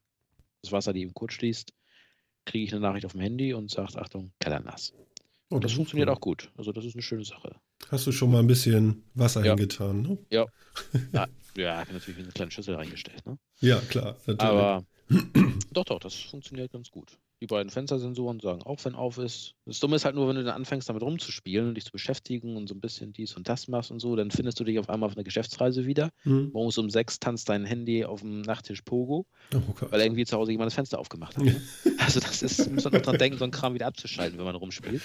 das Wasser die eben kurz schließt, kriege ich eine Nachricht auf dem Handy und sagt, Achtung, Keller nass. Oh, Das ist funktioniert cool. auch gut. Also das ist eine schöne Sache. Hast du schon mal ein bisschen Wasser Ja. hingetan, ne? Ja, ich habe natürlich wie eine kleine Schüssel reingestellt. Ne? Ja, klar, natürlich. Aber doch, doch, das funktioniert ganz gut. Die beiden Fenstersensoren sagen auch, wenn auf ist. Das Dumme ist halt nur, wenn du dann anfängst, damit rumzuspielen und dich zu beschäftigen und so ein bisschen dies und das machst und so, dann findest du dich auf einmal auf einer Geschäftsreise wieder. Hm. Morgens um sechs tanzt dein Handy auf dem Nachttisch Pogo, Oh weil irgendwie zu Hause jemand das Fenster aufgemacht hat. Ne? Also das ist, muss man noch dran denken, so einen Kram wieder abzuschalten, wenn man rumspielt.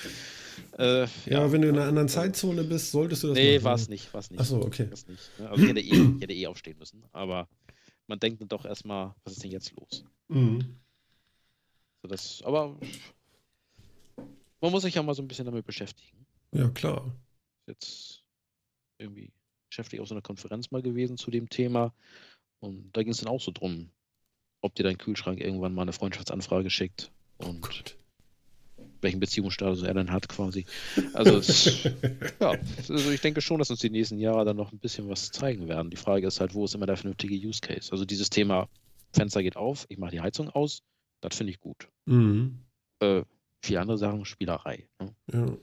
Äh, ja, wenn du in einer anderen Zeitzone bist, solltest du das Nee, war es nicht, war es nicht. Ach so, okay. War's nicht ne? Also ich hätte, eh, ich hätte eh aufstehen müssen, aber man denkt dann doch erstmal, was ist denn jetzt los? Mhm. So, das, aber man muss sich ja mal so ein bisschen damit beschäftigen. Ja, klar. Jetzt irgendwie beschäftigt auf so einer Konferenz mal gewesen zu dem Thema. Und da ging es dann auch so drum, ob dir dein Kühlschrank irgendwann mal eine Freundschaftsanfrage schickt und Gott. welchen Beziehungsstatus er dann hat quasi. Also, es, ja, also ich denke schon, dass uns die nächsten Jahre dann noch ein bisschen was zeigen werden. Die Frage ist halt, wo ist immer der vernünftige Use Case? Also dieses Thema Fenster geht auf, ich mache die Heizung aus, das finde ich gut. Mhm. Äh, viele andere Sachen, Spielerei. Ne? Ja.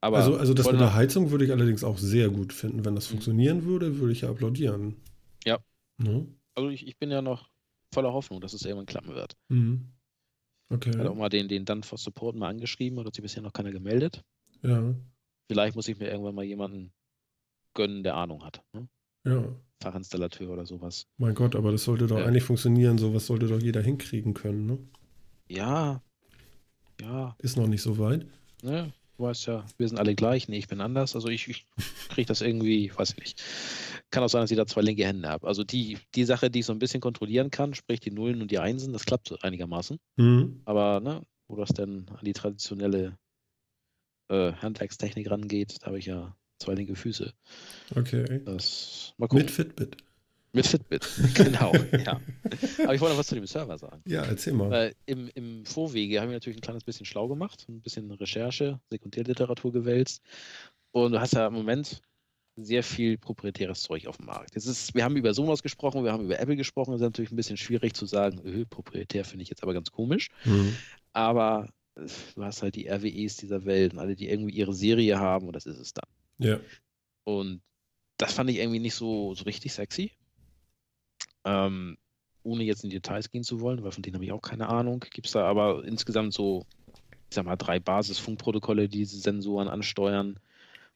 Aber also, also das mit der Heizung würde ich allerdings auch sehr gut finden. Wenn das funktionieren würde, würde ich ja applaudieren. Ja. Ne? also ich, ich bin ja noch voller Hoffnung, dass es irgendwann klappen wird. Mhm. Okay. Ich hatte auch mal den, den Danfoss Support mal angeschrieben, aber hat sich bisher noch keiner gemeldet. Ja. Vielleicht muss ich mir irgendwann mal jemanden gönnen, der Ahnung hat. Ne? Ja. Fachinstallateur oder sowas. Mein Gott, aber das sollte doch Ja. eigentlich funktionieren. Sowas sollte doch jeder hinkriegen können. Ne? Ja, ja, Ist noch nicht so weit. ne? Du weißt ja, wir sind alle gleich, nee, ich bin anders. Also ich, ich kriege das irgendwie, weiß ich nicht. Kann auch sein, dass ich da zwei linke Hände habe. Also die, die Sache, die ich so ein bisschen kontrollieren kann, sprich die Nullen und die Einsen, das klappt so einigermaßen. Mhm. Aber ne, wo das denn an die traditionelle äh, Handwerkstechnik rangeht, da habe ich ja zwei linke Füße. Okay. Das mal gucken. Mit Fitbit. Mit Fitbit, genau, ja. Aber ich wollte noch was zu dem Server sagen. Ja, erzähl mal. Weil im, im Vorwege haben wir natürlich ein kleines bisschen schlau gemacht, ein bisschen Recherche, Sekundärliteratur gewälzt. Und du hast ja im Moment sehr viel proprietäres Zeug auf dem Markt. Jetzt ist, wir haben über Sonos gesprochen, wir haben über Apple gesprochen. Das ist natürlich ein bisschen schwierig zu sagen, öh, proprietär finde ich jetzt aber ganz komisch. Mhm. Aber äh, du hast halt die RWEs dieser Welt und alle, die irgendwie ihre Serie haben und das ist es dann. Ja. Und das fand ich irgendwie nicht so, so richtig sexy. Ähm, ohne jetzt in die Details gehen zu wollen, weil von denen habe ich auch keine Ahnung. Gibt es da aber insgesamt so, ich sag mal, drei Basisfunkprotokolle, die diese Sensoren ansteuern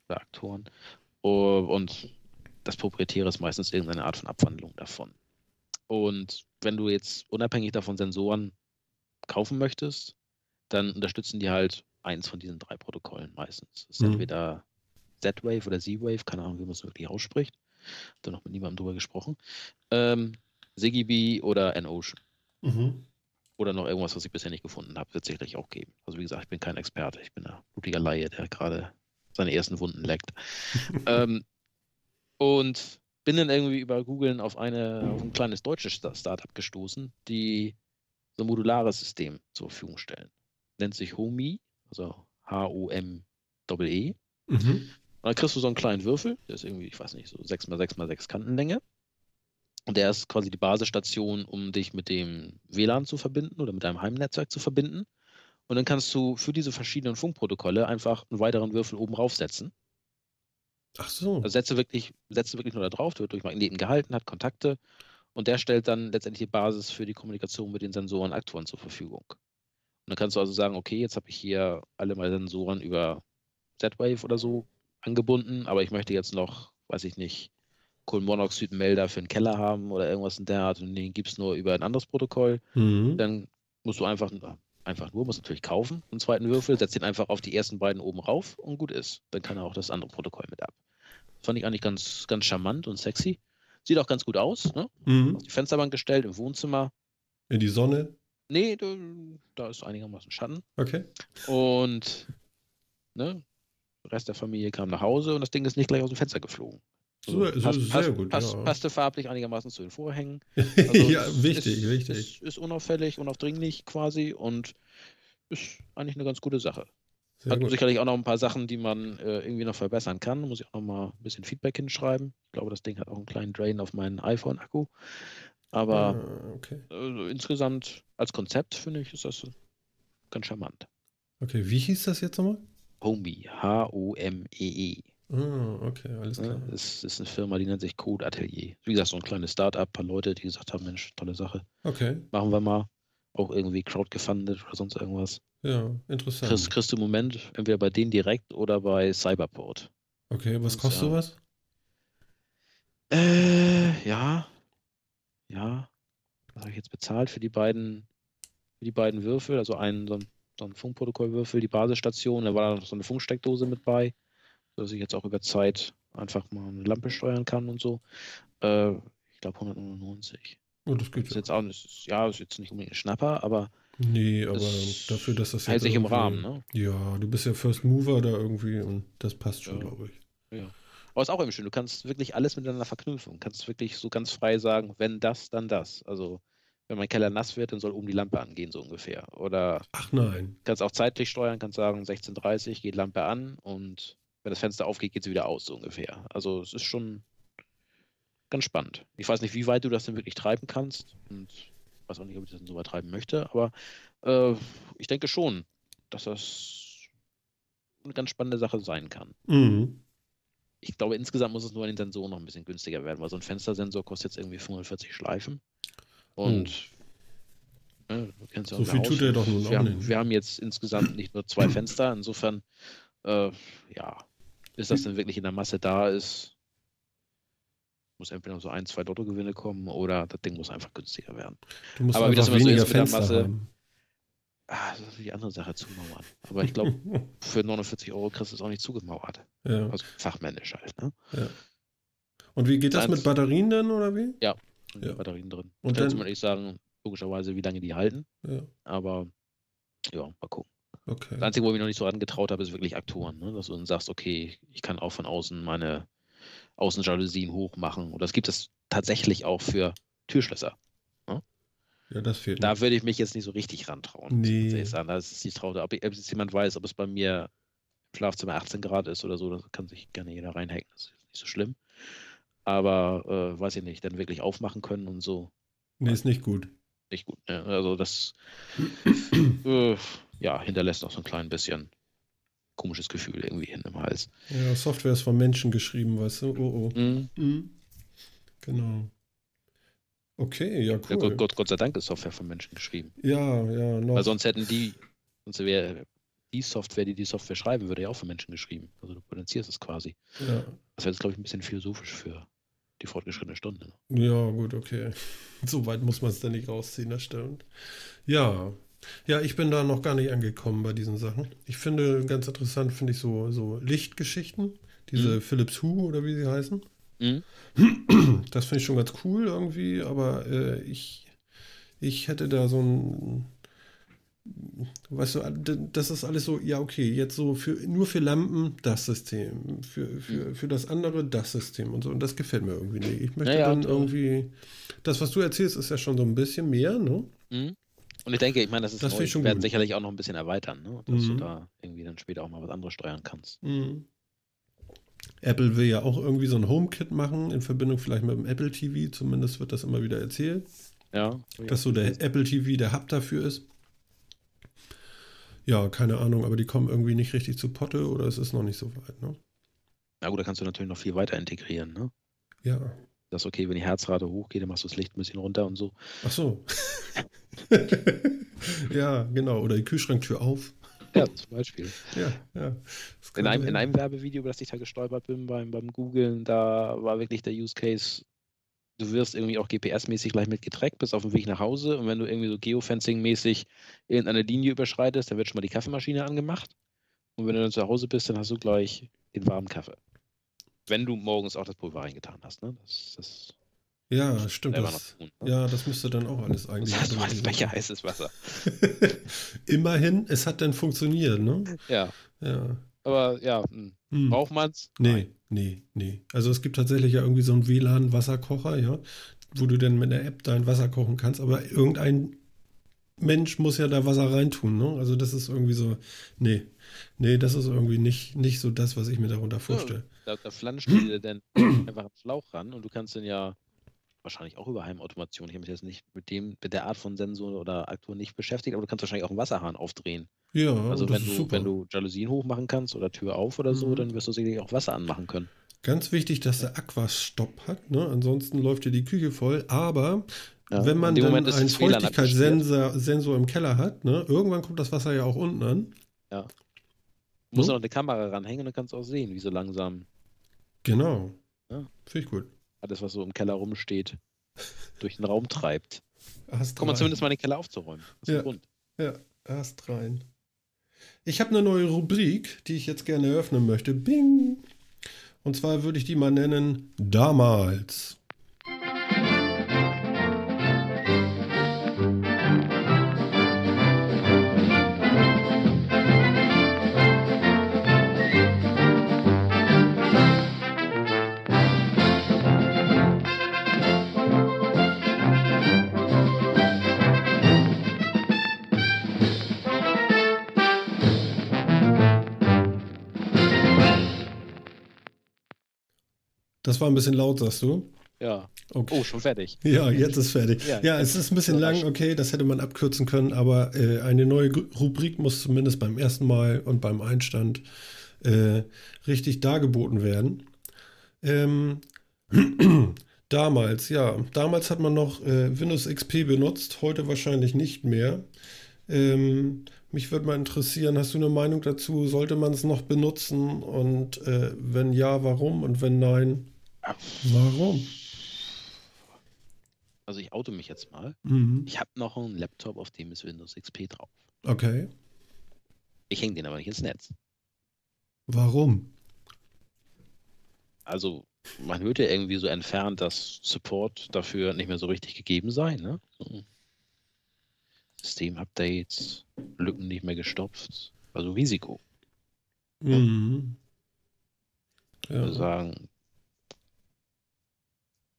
oder Aktoren. Und das Proprietäre ist meistens irgendeine Art von Abwandlung davon. Und wenn du jetzt unabhängig davon Sensoren kaufen möchtest, dann unterstützen die halt eins von diesen drei Protokollen meistens. Das ist Mhm. entweder Z-Wave oder Z-Wave, keine Ahnung, wie man es wirklich ausspricht. Da noch mit niemandem drüber gesprochen. Ähm, Zigbee oder N-Ocean. Mhm. Oder noch irgendwas, was ich bisher nicht gefunden habe, wird es sicherlich auch geben. Also wie gesagt, ich bin kein Experte, ich bin ein blutiger Laie, der gerade seine ersten Wunden leckt. ähm, und bin dann irgendwie über Googlen auf, eine, auf ein kleines deutsches Sta- Startup gestoßen, die so ein modulares System zur Verfügung stellen. Nennt sich Homey, also H-O-M-E. Mhm. Dann kriegst du so einen kleinen Würfel, der ist irgendwie, ich weiß nicht, so 6x6x6 Kantenlänge. Und der ist quasi die Basisstation, um dich mit dem WLAN zu verbinden oder mit deinem Heimnetzwerk zu verbinden. Und dann kannst du für diese verschiedenen Funkprotokolle einfach einen weiteren Würfel oben raufsetzen. Ach so. Also setze wirklich, setze wirklich nur da drauf, der wird durch Magneten gehalten, hat Kontakte und der stellt dann letztendlich die Basis für die Kommunikation mit den Sensoren und Aktoren zur Verfügung. Und dann kannst du also sagen, okay, jetzt habe ich hier alle meine Sensoren über Z-Wave oder so angebunden, aber ich möchte jetzt noch, weiß ich nicht, Kohlenmonoxidmelder für den Keller haben oder irgendwas in der Art und den gibt es nur über ein anderes Protokoll. Mhm. Dann musst du einfach, einfach nur, musst natürlich kaufen, einen zweiten Würfel, setzt ihn einfach auf die ersten beiden oben rauf und gut ist. Dann kann er auch das andere Protokoll mit ab. Fand ich eigentlich ganz, ganz charmant und sexy. Sieht auch ganz gut aus, ne? Mhm. Auf die Fensterbank gestellt, im Wohnzimmer. In die Sonne. Nee, da, ist einigermaßen Schatten. Okay. Und ne, Rest der Familie kam nach Hause und das Ding ist nicht gleich aus dem Fenster geflogen. So, so, passt, sehr passt, gut. passt, ja. Passte farblich einigermaßen zu den Vorhängen. ja, es wichtig, ist, wichtig. Ist, ist unauffällig, unaufdringlich quasi und ist eigentlich eine ganz gute Sache. Sehr Hat gut. sicherlich auch noch ein paar Sachen, die man äh, irgendwie noch verbessern kann. Muss ich auch noch mal ein bisschen Feedback hinschreiben. Ich glaube, das Ding hat auch einen kleinen Drain auf meinen iPhone-Akku. Aber Ah, okay. äh, insgesamt als Konzept finde ich, ist das ganz charmant. Okay, wie hieß das jetzt nochmal? Homey, H-O-M-E-E. Ah, okay, alles klar. Ne? Das ist eine Firma, die nennt sich Code Atelier. Wie gesagt, so ein kleines Start-up, paar Leute, die gesagt haben, Mensch, tolle Sache. Okay, Machen wir mal. Auch irgendwie crowdgefundet oder sonst irgendwas. ja, interessant. Kriegst, kriegst du im Moment entweder bei denen direkt oder bei Cyberport. Okay, was kostet ja. sowas? Äh, ja. Ja. Was habe ich jetzt bezahlt für die beiden, für die beiden Würfel? Also einen, so ein, so ein Funkprotokollwürfel, die Basisstation, da war da noch so eine Funksteckdose mit bei, sodass ich jetzt auch über Zeit einfach mal eine Lampe steuern kann und so. Äh, Ich glaube 199. Oh, das geht Ist ja. jetzt auch nicht, ja, ist jetzt nicht unbedingt ein Schnapper, aber Nee, aber Das dafür, dass das hält jetzt sich im Rahmen, ne? Ja, du bist ja First Mover da irgendwie und das passt schon, Ja. glaube ich. Aber ist auch eben schön. Du kannst wirklich alles miteinander verknüpfen. Du kannst wirklich so ganz frei sagen, wenn das, dann das. Also, wenn mein Keller nass wird, dann soll oben die Lampe angehen, so ungefähr. Oder Ach nein. kannst auch zeitlich steuern, kannst sagen, 16.30 geht Lampe an und wenn das Fenster aufgeht, geht sie wieder aus, so ungefähr. Also, es ist schon ganz spannend. Ich weiß nicht, wie weit du das denn wirklich treiben kannst und weiß auch nicht, ob ich das denn so weit treiben möchte, aber äh, ich denke schon, dass das eine ganz spannende Sache sein kann. Mhm. Ich glaube, insgesamt muss es nur an den Sensoren noch ein bisschen günstiger werden, weil so ein Fenstersensor kostet jetzt irgendwie 45 Schleifen. Und ne, kennst ja Oh. So viel tut er doch nun wir auch haben, nicht. Wir haben jetzt insgesamt nicht nur zwei Fenster, insofern, äh, ja, bis das denn wirklich in der Masse da ist, muss entweder noch so ein, zwei Lottogewinne kommen oder das Ding muss einfach günstiger werden. Du musst Aber wie das immer so ist mit der Masse- haben. Ah, das ist die andere Sache, zumauern. Aber ich glaube, für 49 Euro kriegst du es auch nicht zugemauert. ja, Also fachmännisch halt, ne? ja. Und wie geht das mit Eins. batterien dann, oder wie? Und Ja. die Batterien drin. Und dann muss ich sagen, logischerweise, wie lange die halten. Ja, Aber ja, mal gucken. okay. Das Einzige, wo ich mich noch nicht so rangetraut habe, ist wirklich Aktoren. Ne? Dass du dann sagst, okay, ich kann auch von außen meine Außenjalousien hochmachen. Oder es gibt es tatsächlich auch für Türschlösser. Ja, das fehlt. Da noch. würde ich mich jetzt nicht so richtig rantrauen. ich Nee. ehrlich sagen. Da ist nicht traut. Ob, ob jetzt jemand weiß, ob es bei mir im Schlafzimmer 18 Grad ist oder so, das kann sich gerne jeder reinhacken. Das ist nicht so schlimm. Aber äh, weiß ich nicht, dann wirklich aufmachen können und so. Nee, ist nicht gut. Nicht gut. Ne? Also das äh, ja, hinterlässt auch so ein klein bisschen komisches Gefühl irgendwie hin im Hals. Ja, Software ist von Menschen geschrieben, weißt du? Oh, oh. Mhm. Mhm. Genau. Okay, ja, Ja, cool. Gott, Gott, Gott sei Dank ist Software von Menschen geschrieben. Ja, ja, noch. Weil sonst hätten die, sonst wäre die Software, die die Software schreiben würde, ja auch von Menschen geschrieben. Also du potenzierst es quasi. ja. Das wäre jetzt, glaube ich, ein bisschen philosophisch für die fortgeschrittene Stunde. ja, gut, okay. So weit muss man es dann nicht rausziehen, das stimmt. Ja. Ja, ich bin da noch gar nicht angekommen bei diesen Sachen. Ich finde, ganz interessant finde ich so, so Lichtgeschichten. Diese Mhm. Philips Hue oder wie sie heißen. Mhm. Das finde ich schon ganz cool irgendwie, aber äh, ich, ich hätte da so ein, weißt du, das ist alles so, ja okay, jetzt so für nur für Lampen das System, für, für, für das andere das System und so und das gefällt mir irgendwie nicht. Ich möchte Ja, ja, dann äh, irgendwie, das was du erzählst ist ja schon so ein bisschen mehr, ne? Mhm. Und ich denke, ich meine, das ist Das neu, schon wir werden sicherlich auch noch ein bisschen erweitern, ne? dass du Mhm. da irgendwie dann später auch mal was anderes steuern kannst. Mhm. Apple will ja auch irgendwie so ein HomeKit machen, in Verbindung vielleicht mit dem Apple TV, zumindest wird das immer wieder erzählt. Ja. dass so der Apple TV der Hub dafür ist. Ja, keine Ahnung, aber die kommen irgendwie nicht richtig zu Potte oder es ist noch nicht so weit, ne? Na gut, da kannst du natürlich noch viel weiter integrieren, ne? Ja. Das ist okay, wenn die Herzrate hochgeht, dann machst du das Licht ein bisschen runter und so. Ach so. ja, genau. Oder die Kühlschranktür auf. Ja, zum Beispiel. Ja, ja. In einem, in einem Werbevideo, über das ich da gestolpert bin beim, beim Googlen, da war wirklich der Use Case, du wirst irgendwie auch GPS-mäßig gleich mit getrackt, bist auf dem Weg nach Hause und wenn du irgendwie so Geofencing-mäßig irgendeine Linie überschreitest, dann wird schon mal die Kaffeemaschine angemacht und wenn du dann zu Hause bist, dann hast du gleich den warmen Kaffee. Wenn du morgens auch das Pulver reingetan hast, ne? Das, das Ja, stimmt. Das, tun. Ne? ja, das müsste dann auch alles eigentlich. Das heißt, automatisiert Becher heißes Wasser. Immerhin, es hat dann funktioniert, ne? Ja, Ja. Aber ja, hm. Hm. braucht man's? Nee, nee, nee. Also es gibt tatsächlich ja irgendwie so einen WLAN-Wasserkocher, ja, wo du dann mit der App dein Wasser kochen kannst, aber irgendein Mensch muss ja da Wasser reintun, ne? Also das ist irgendwie so, nee, nee, das ist irgendwie nicht, nicht so das, was ich mir darunter vorstelle. Da, da flanscht dir dann einfach einen Schlauch ran und du kannst dann ja wahrscheinlich auch über Heimautomation, ich habe mich jetzt nicht mit dem, mit der Art von Sensor oder Aktor nicht beschäftigt, aber du kannst wahrscheinlich auch einen Wasserhahn aufdrehen. Ja, Also wenn du, super. wenn du Jalousien hochmachen kannst oder Tür auf oder so, Mhm. dann wirst du sicherlich auch Wasser anmachen können. Ganz wichtig, dass der Aquastopp hat, ne? Ansonsten läuft dir die Küche voll, aber Ja, wenn man dann einen Feuchtigkeitssensor Sensor im Keller hat, ne? Irgendwann kommt das Wasser ja auch unten an. Du musst So. noch eine Kamera ranhängen und dann kannst du auch sehen, wie so langsam Genau. Ja. Finde ich gut. Alles, was so im Keller rumsteht, durch den Raum treibt. Hast Komm mal zumindest mal den Keller aufzuräumen. Das ist Ja. ein Grund. Ja, erst rein. Ich habe eine neue Rubrik, die ich jetzt gerne eröffnen möchte. Bing! Und zwar würde ich die mal nennen Damals. Das war ein bisschen laut, sagst du? Ja. Okay. Oh, schon fertig. Ja, jetzt ist fertig. Ja, Ja, es ist ein bisschen lang, okay, das hätte man abkürzen können, aber äh, eine neue Rubrik muss zumindest beim ersten Mal und beim Einstand äh, richtig dargeboten werden. Ähm, damals, ja, damals hat man noch äh, Windows XP benutzt, heute wahrscheinlich nicht mehr. Ähm, mich würde mal interessieren, hast du eine Meinung dazu? Sollte man es noch benutzen? Und äh, wenn ja, warum? Und wenn nein, warum? Also ich oute mich jetzt mal. Mhm. Ich habe noch einen Laptop, auf dem ist Windows XP drauf. Okay. Ich hänge den aber nicht ins Netz. Warum? Also man hört ja irgendwie so entfernt, dass Support dafür nicht mehr so richtig gegeben sei. Ne? So. Systemupdates, Lücken nicht mehr gestopft. Also Risiko. Mhm. Ich würde Ja. sagen,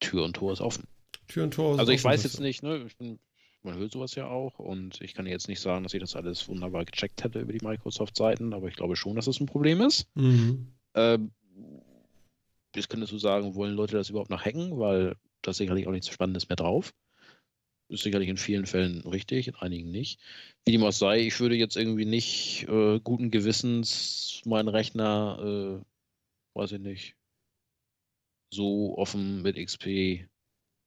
Tür und Tor ist offen. Tür und Tor. ist Also ich offen, weiß das- jetzt nicht, ne? Ich bin, man hört sowas ja auch und ich kann jetzt nicht sagen, dass ich das alles wunderbar gecheckt hätte über die Microsoft-Seiten, aber ich glaube schon, dass es ein Problem ist. Mhm. Ähm, jetzt könntest du sagen, wollen Leute das überhaupt noch hacken, weil da ist sicherlich auch nichts Spannendes mehr drauf. Ist sicherlich in vielen Fällen richtig, in einigen nicht. Wie dem auch sei, ich würde jetzt irgendwie nicht äh, guten Gewissens meinen Rechner, äh, weiß ich nicht, so offen mit XP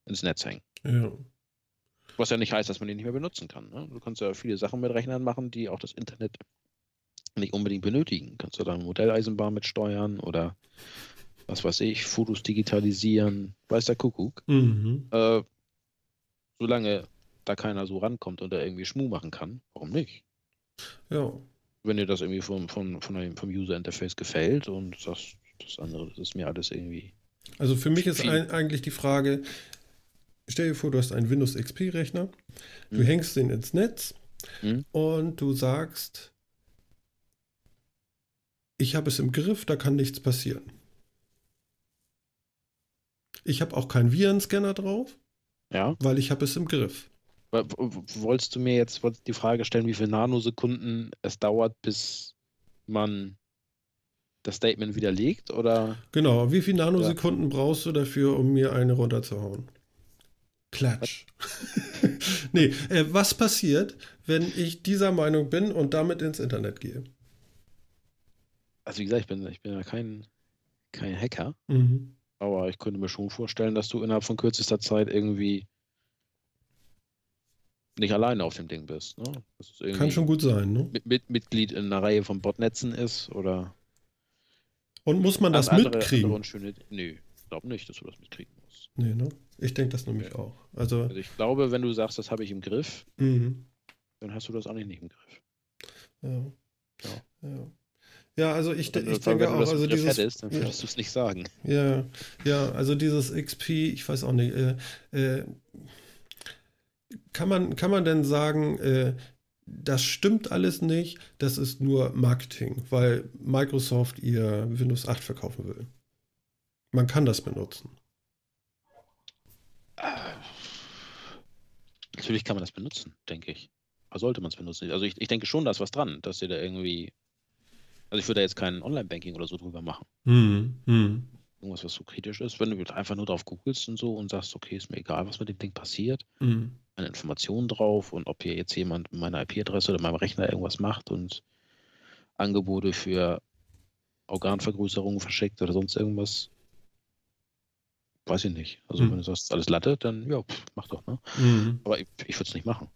ins Netz hängen. Ja. Was ja nicht heißt, dass man den nicht mehr benutzen kann. Ne? Du kannst ja viele Sachen mit Rechnern machen, die auch das Internet nicht unbedingt benötigen. Kannst du dann Modelleisenbahn mit steuern oder was weiß ich, Fotos digitalisieren, weiß der Kuckuck. Mhm. Äh, solange da keiner so rankommt und da irgendwie Schmuh machen kann, warum nicht? Ja. Wenn dir das irgendwie vom, vom, vom User Interface gefällt und sagst, das andere, das ist mir alles irgendwie. Also für mich ist ein, eigentlich die Frage, stell dir vor, du hast einen Windows XP-Rechner, du Mhm. hängst den ins Netz Mhm. und du sagst, ich habe es im Griff, da kann nichts passieren. Ich habe auch keinen Virenscanner drauf, Ja. weil ich habe es im Griff. Wolltest du mir jetzt die Frage stellen, wie viele Nanosekunden es dauert, bis man das Statement widerlegt? Oder Genau, wie viele Nanosekunden brauchst du dafür, um mir eine runterzuhauen? Klatsch. nee, äh, was passiert, wenn ich dieser Meinung bin und damit ins Internet gehe? also wie gesagt, ich bin, ich bin ja kein, kein Hacker, Mhm. aber ich könnte mir schon vorstellen, dass du innerhalb von kürzester Zeit irgendwie nicht alleine auf dem Ding bist. Ne? Kann schon gut sein, ne? mit, mit, Mitglied in einer Reihe von Botnetzen ist oder Und muss man das andere, mitkriegen? andere unschöne. Nö, ich glaube nicht, dass du das mitkriegen musst. Nee, ne? Ich denke das nämlich Ja. auch. Also, Also ich glaube, wenn du sagst, das habe ich im Griff, mhm. dann hast du das eigentlich nicht im Griff. ja. Ja. Ja. Ja, also ich, du- ich denke wenn du auch, also dieses, hättest, dann ja. würdest du es nicht sagen. Ja, ja, also dieses XP, ich weiß auch nicht, äh, äh, kann man, kann man denn sagen, äh, das stimmt alles nicht, das ist nur Marketing, weil Microsoft ihr Windows 8 verkaufen will. Man kann das benutzen. Natürlich kann man das benutzen, denke ich. Aber sollte man es benutzen? Also ich, ich denke schon, da ist was dran, dass dir da irgendwie. Also ich würde da jetzt kein Online-Banking oder so drüber machen. Hm, hm, Irgendwas, was so kritisch ist. Wenn du einfach nur drauf googelst und so und sagst, okay, ist mir egal, was mit dem Ding passiert, hm. Eine Information drauf und ob hier jetzt jemand mit meiner IP-Adresse oder meinem Rechner irgendwas macht und Angebote für Organvergrößerungen verschickt oder sonst irgendwas. Weiß ich nicht. Also Hm. wenn du sagst, alles Latte, dann ja, pff, mach doch, ne? hm. Aber ich, ich würde es nicht machen.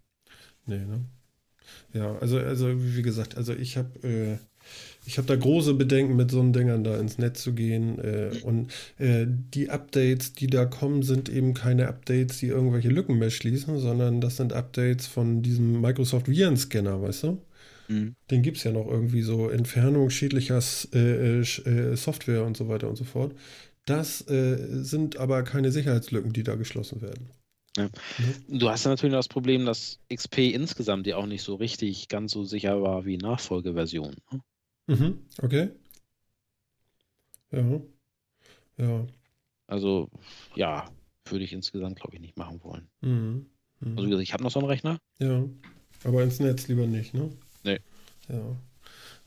Nee, ne? Ja, also, also wie gesagt, also ich habe äh, ich habe da große Bedenken, mit so einen Dingern da ins Netz zu gehen. Äh, und äh, die Updates, die da kommen, sind eben keine Updates, die irgendwelche Lücken mehr schließen, sondern das sind Updates von diesem Microsoft Virenscanner, weißt du? Den gibt es ja noch irgendwie so Entfernung schädlicher äh, äh, äh, Software und so weiter und so fort. Das äh, sind aber keine Sicherheitslücken, die da geschlossen werden. Ja. Ne? Du hast ja natürlich das Problem, dass XP insgesamt ja auch nicht so richtig ganz so sicher war wie Nachfolgeversion. ne? Mhm, okay. Ja. Ja. Also, ja, würde ich insgesamt, glaube ich, nicht machen wollen. Mhm. Mhm. Also, wie gesagt, ich habe noch so einen Rechner, ja. Aber ins Netz lieber nicht, ne? Nee. Ja.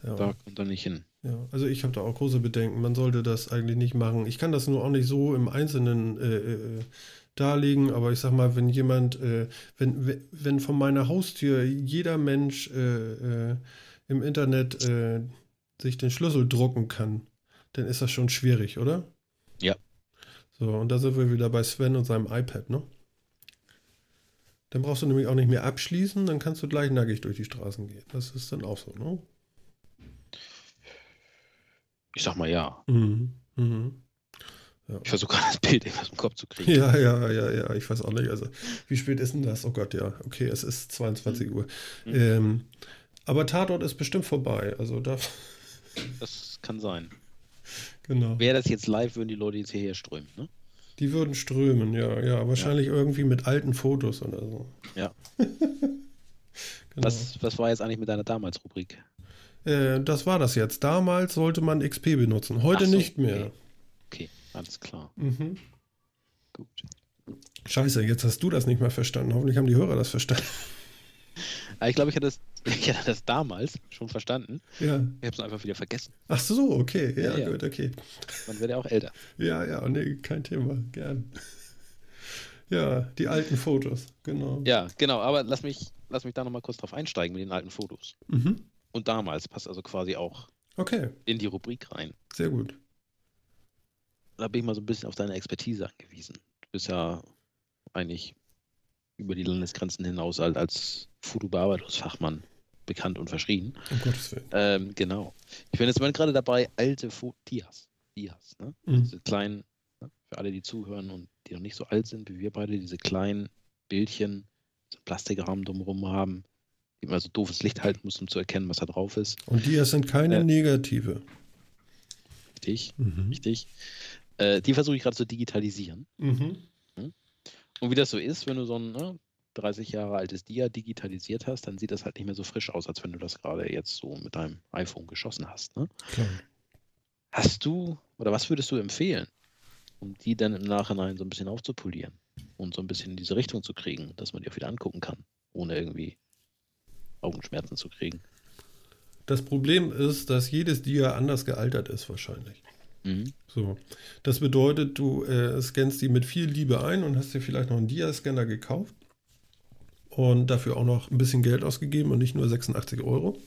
Ja. da kommt er nicht hin. Ja, also ich habe da auch große Bedenken. Man sollte das eigentlich nicht machen. Ich kann das nur auch nicht so im Einzelnen äh, äh, darlegen, aber ich sag mal, wenn jemand, äh, wenn, wenn von meiner Haustür jeder Mensch äh, äh, im Internet äh, sich den Schlüssel drucken kann, dann ist das schon schwierig, oder? Ja. So, und da sind wir wieder bei Sven und seinem iPad, ne? Dann brauchst du nämlich auch nicht mehr abschließen, dann kannst du gleich nackig durch die Straßen gehen. Das ist dann auch so, ne? Ich sag mal ja. Mhm. Mhm. Ja. Ich versuche gerade das Bild aus dem Kopf zu kriegen. Ja, ja, ja, ja, ich weiß auch nicht. Also, wie spät ist denn das? Oh Gott, ja. Okay, es ist 22 mhm. Uhr. Mhm. Ähm, aber Tatort ist bestimmt vorbei. Also da. Das kann sein. Genau. Wäre das jetzt live, würden die Leute jetzt hierher strömen, ne? Die würden strömen, ja, ja. Wahrscheinlich ja. irgendwie mit alten Fotos oder so. Ja. genau. was, was war jetzt eigentlich mit deiner damals-Rubrik? Äh, das war das jetzt. Damals sollte man XP benutzen, heute so, nicht mehr. Okay. okay, alles klar. Mhm. Gut. Scheiße, jetzt hast du das nicht mehr verstanden. Hoffentlich haben die Hörer das verstanden. Ich glaube, ich hatte das, ich hatte das damals schon verstanden. Ja. Ich habe es einfach wieder vergessen. Ach so, okay. Ja, ja, gut, okay. Man wird ja auch älter. Ja, ja, nee, kein Thema. Gern. Ja, die alten Fotos, genau. Ja, genau, aber lass mich, lass mich da nochmal kurz drauf einsteigen mit den alten Fotos. Mhm. Und damals passt also quasi auch okay. in die Rubrik rein. Sehr gut. Da bin ich mal so ein bisschen auf deine Expertise angewiesen. Du bist ja eigentlich über die Landesgrenzen hinaus als, als Fotobearbeitungsfachmann bekannt und verschrien. Um Gottes Willen. Ähm, genau. Ich bin jetzt mal gerade dabei, alte Dias. Dias, ne? Mhm. Diese kleinen, ne? für alle, die zuhören und die noch nicht so alt sind wie wir beide, diese kleinen Bildchen, so Plastikrahmen drumherum haben, die man so doofes Licht halten muss, um zu erkennen, was da drauf ist. Und Dias sind keine äh, negative. Richtig, mhm. richtig. Äh, die versuche ich gerade zu digitalisieren. Mhm. Und wie das so ist, wenn du so ein ne, 30 Jahre altes Dia digitalisiert hast, dann sieht das halt nicht mehr so frisch aus, als wenn du das gerade jetzt so mit deinem iPhone geschossen hast. Ne? Klar. Hast du, oder was würdest du empfehlen, um die dann im Nachhinein so ein bisschen aufzupolieren und so ein bisschen in diese Richtung zu kriegen, dass man die auch wieder angucken kann, ohne irgendwie Augenschmerzen zu kriegen? Das Problem ist, dass jedes Dia anders gealtert ist, wahrscheinlich. Mhm. So. Das bedeutet, du äh, scannst die mit viel Liebe ein und hast dir vielleicht noch einen Dia-Scanner gekauft und dafür auch noch ein bisschen Geld ausgegeben und nicht nur 86 Euro.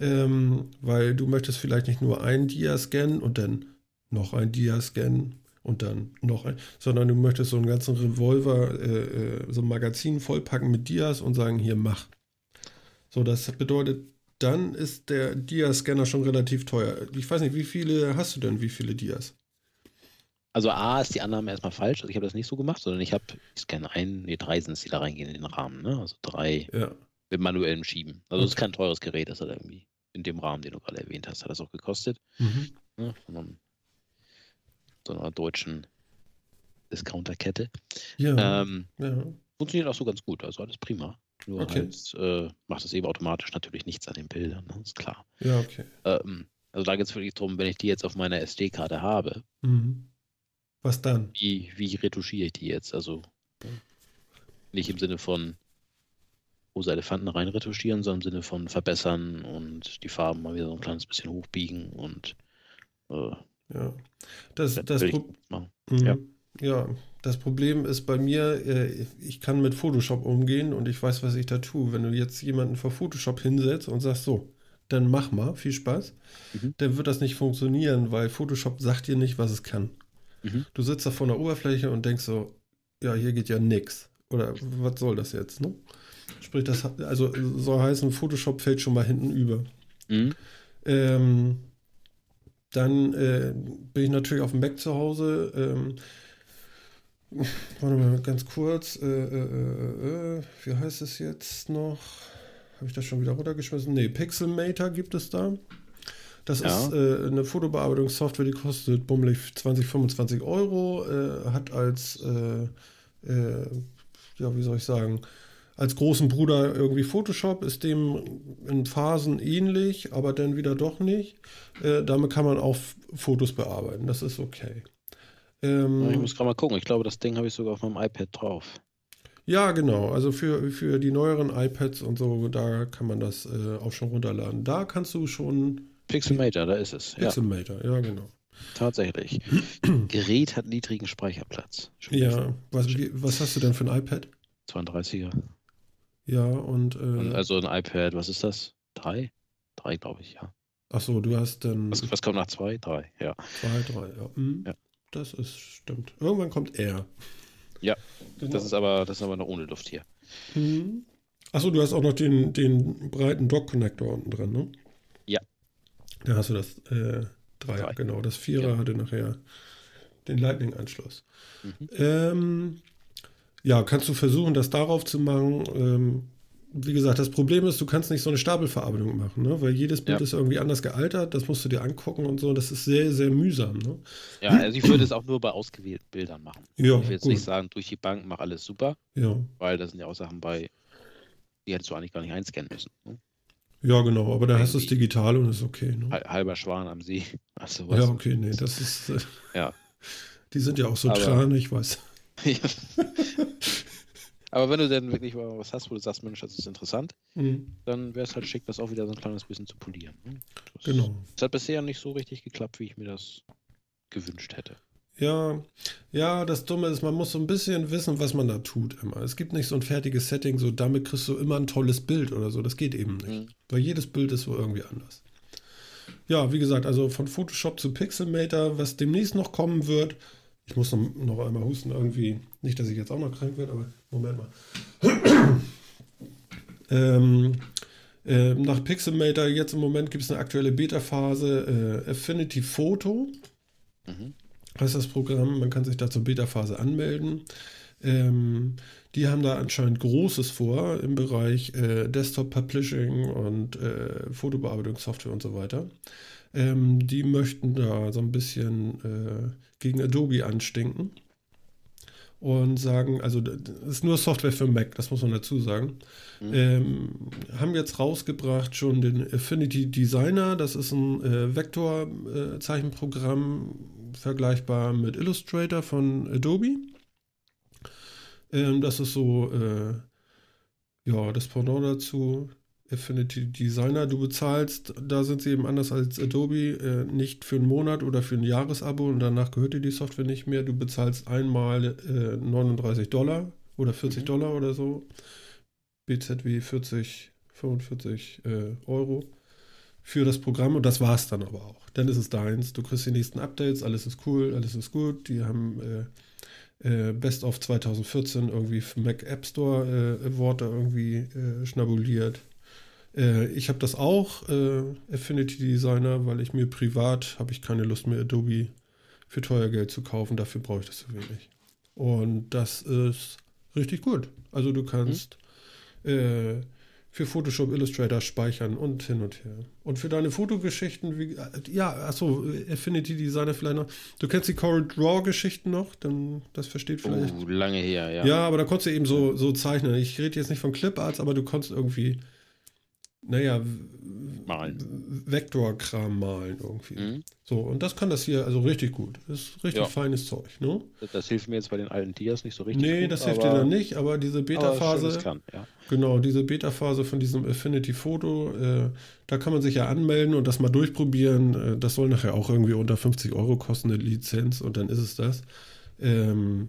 Ähm, weil du möchtest vielleicht nicht nur ein Dia scannen und dann noch ein Dia scannen und dann noch ein, sondern du möchtest so einen ganzen Revolver, äh, äh so ein Magazin vollpacken mit Dias und sagen, hier mach. So, das bedeutet, dann ist der Dia-Scanner schon relativ teuer. Ich weiß nicht, wie viele hast du denn? Wie viele Dias? Also A ist die Annahme erstmal falsch. Also ich habe das nicht so gemacht, sondern ich habe, ich scanne ein, nee, drei sind es, die da reingehen in den Rahmen. Ne? Also drei ja. mit manuellem Schieben. Also es okay. ist kein teures Gerät, das hat irgendwie in dem Rahmen, den du gerade erwähnt hast, hat das auch gekostet. Mhm. Ne? Von einem, so einer deutschen Discounterkette. Ja. Ähm, ja. Funktioniert auch so ganz gut, also alles prima. Nur okay. halt äh, macht es eben automatisch natürlich nichts an den Bildern, ne? ist klar. Ja, okay. Ähm, also da geht es wirklich darum, wenn ich die jetzt auf meiner SD-Karte habe, mhm. Was dann? Wie, wie retuschiere ich die jetzt? Also nicht im Sinne von rosa Elefanten rein retuschieren, sondern im Sinne von verbessern und die Farben mal wieder so ein kleines bisschen hochbiegen und äh, ja. Das, das, das mhm. ja. ja. Das Problem ist bei mir, äh, ich kann mit Photoshop umgehen und ich weiß, was ich da tue. Wenn du jetzt jemanden vor Photoshop hinsetzt und sagst, so, dann mach mal, viel Spaß, mhm. dann wird das nicht funktionieren, weil Photoshop sagt dir nicht, was es kann. Mhm. Du sitzt da vor der Oberfläche und denkst so, ja, hier geht ja nix. Oder was soll das jetzt, ne? Sprich, das also soll heißen, Photoshop fällt schon mal hinten über. Mhm. Ähm, dann äh, bin ich natürlich auf dem Mac zu Hause. Ähm, Warte mal, ganz kurz. Äh, äh, äh, äh, wie heißt es jetzt noch? Habe ich das schon wieder runtergeschmissen? Ne, Pixelmator gibt es da. Das ja. ist äh, eine Fotobearbeitungssoftware, die kostet bummelig 20, 25 Euro. Äh, hat als, äh, ja, wie soll ich sagen, als großen Bruder irgendwie Photoshop, ist dem in Phasen ähnlich, aber dann wieder doch nicht. damit kann man auch Fotos bearbeiten. Das ist okay. Ähm, ich muss gerade mal gucken. Ich glaube, das Ding habe ich sogar auf meinem iPad drauf. Ja, genau. Also für, für die neueren iPads und so, da kann man das äh, auch schon runterladen. Da kannst du schon Pixelmator, da ist es. Pixelmator, ja, ja genau. Tatsächlich. Gerät hat niedrigen Speicherplatz. Schön ja, was, was hast du denn für ein iPad? 32er. Ja, und. Äh, also ein iPad, was ist das? Drei? Drei, glaube ich, ja. Achso, du hast dann. Was, was, kommt nach zwei? Drei, ja. Zwei, drei, ja. Mhm. ja. Das ist, stimmt. Irgendwann kommt er. Ja, genau. das ist aber, das ist aber noch ohne Luft hier. Mhm. Achso, du hast auch noch den, den breiten Dock-Connector unten dran, ne? Da hast du das äh, Dreier, Drei. genau. Das Vierer ja. hatte nachher den Lightning-Anschluss. Mhm. Ähm, ja, kannst du versuchen, das darauf zu machen. Ähm, wie gesagt, das Problem ist, du kannst nicht so eine Stapelverarbeitung machen, ne? weil jedes Bild ja. ist irgendwie anders gealtert, das musst du dir angucken und so, das ist sehr, sehr mühsam. Ne? Ja, also ich würde es auch nur bei ausgewählten Bildern machen. Ja, ich will jetzt gut. nicht sagen, durch die Bank mach alles super, ja. weil das sind ja auch Sachen bei, die hättest du eigentlich gar nicht einscannen müssen. Ne? Ja, genau, aber da hast du es digital und ist okay. Ne? Halber Schwan am See. Also, ja, okay, nee, das ist. Äh, ja. Die sind ja auch so aber, ich weiß. aber wenn du denn wirklich mal was hast, wo du sagst, Mensch, das ist interessant, mhm. dann wäre es halt schick, das auch wieder so ein kleines bisschen zu polieren. Ne? Das, genau. Es hat bisher nicht so richtig geklappt, wie ich mir das gewünscht hätte. Ja, ja, das Dumme ist, man muss so ein bisschen wissen, was man da tut immer. Es gibt nicht so ein fertiges Setting, so damit kriegst du immer ein tolles Bild oder so. Das geht eben nicht. Mhm. Weil jedes Bild ist so irgendwie anders. Ja, wie gesagt, also von Photoshop zu Pixelmator, was demnächst noch kommen wird. Ich muss noch, noch einmal husten irgendwie. Nicht, dass ich jetzt auch noch krank werde, aber Moment mal. ähm, äh, nach Pixelmator, jetzt im Moment gibt es eine aktuelle Beta-Phase, äh, Affinity Photo. Mhm heißt das Programm. Man kann sich da zur Beta-Phase anmelden. Ähm, die haben da anscheinend Großes vor im Bereich äh, Desktop Publishing und äh, Fotobearbeitungssoftware und so weiter. Ähm, die möchten da so ein bisschen äh, gegen Adobe anstinken und sagen, also das ist nur Software für Mac, das muss man dazu sagen. Mhm. Ähm, haben jetzt rausgebracht schon den Affinity Designer, das ist ein äh, Vektorzeichenprogramm, äh, vergleichbar mit Illustrator von Adobe. Ähm, das ist so, äh, ja, das Pendant dazu. Affinity Designer, du bezahlst, da sind sie eben anders als Adobe, äh, nicht für einen Monat oder für ein Jahresabo und danach gehört dir die Software nicht mehr. Du bezahlst einmal äh, 39 Dollar oder 40 mhm. Dollar oder so. BZW 40, 45 äh, Euro für das Programm und das war es dann aber auch. Dann ist es deins. Du kriegst die nächsten Updates, alles ist cool, alles ist gut. Die haben äh, äh, Best of 2014 irgendwie Mac App Store äh, Award irgendwie äh, schnabuliert. Äh, ich habe das auch, äh, Affinity Designer, weil ich mir privat habe ich keine Lust mehr, Adobe für teuer Geld zu kaufen. Dafür brauche ich das zu wenig. Und das ist richtig gut. Also du kannst mhm. Für Photoshop Illustrator speichern und hin und her. Und für deine Fotogeschichten, wie, ja, achso, Affinity Designer vielleicht noch. Du kennst die Coral Draw Geschichten noch, dann das versteht vielleicht. Oh, lange her, ja. Ja, aber da konntest du eben so, so zeichnen. Ich rede jetzt nicht von Cliparts, aber du konntest irgendwie naja, malen. Vektorkram malen irgendwie. Mhm. So, und das kann das hier also richtig gut. Das ist richtig ja. feines Zeug, ne? Das, hilft mir jetzt bei den alten Dias nicht so richtig. Nee, gut, das hilft dir dann nicht, aber diese Beta-Phase. Ja. Genau, diese Beta-Phase von diesem Affinity Photo, äh, da kann man sich ja anmelden und das mal durchprobieren. Äh, das soll nachher auch irgendwie unter 50 Euro kosten, eine Lizenz, und dann ist es das. Ähm,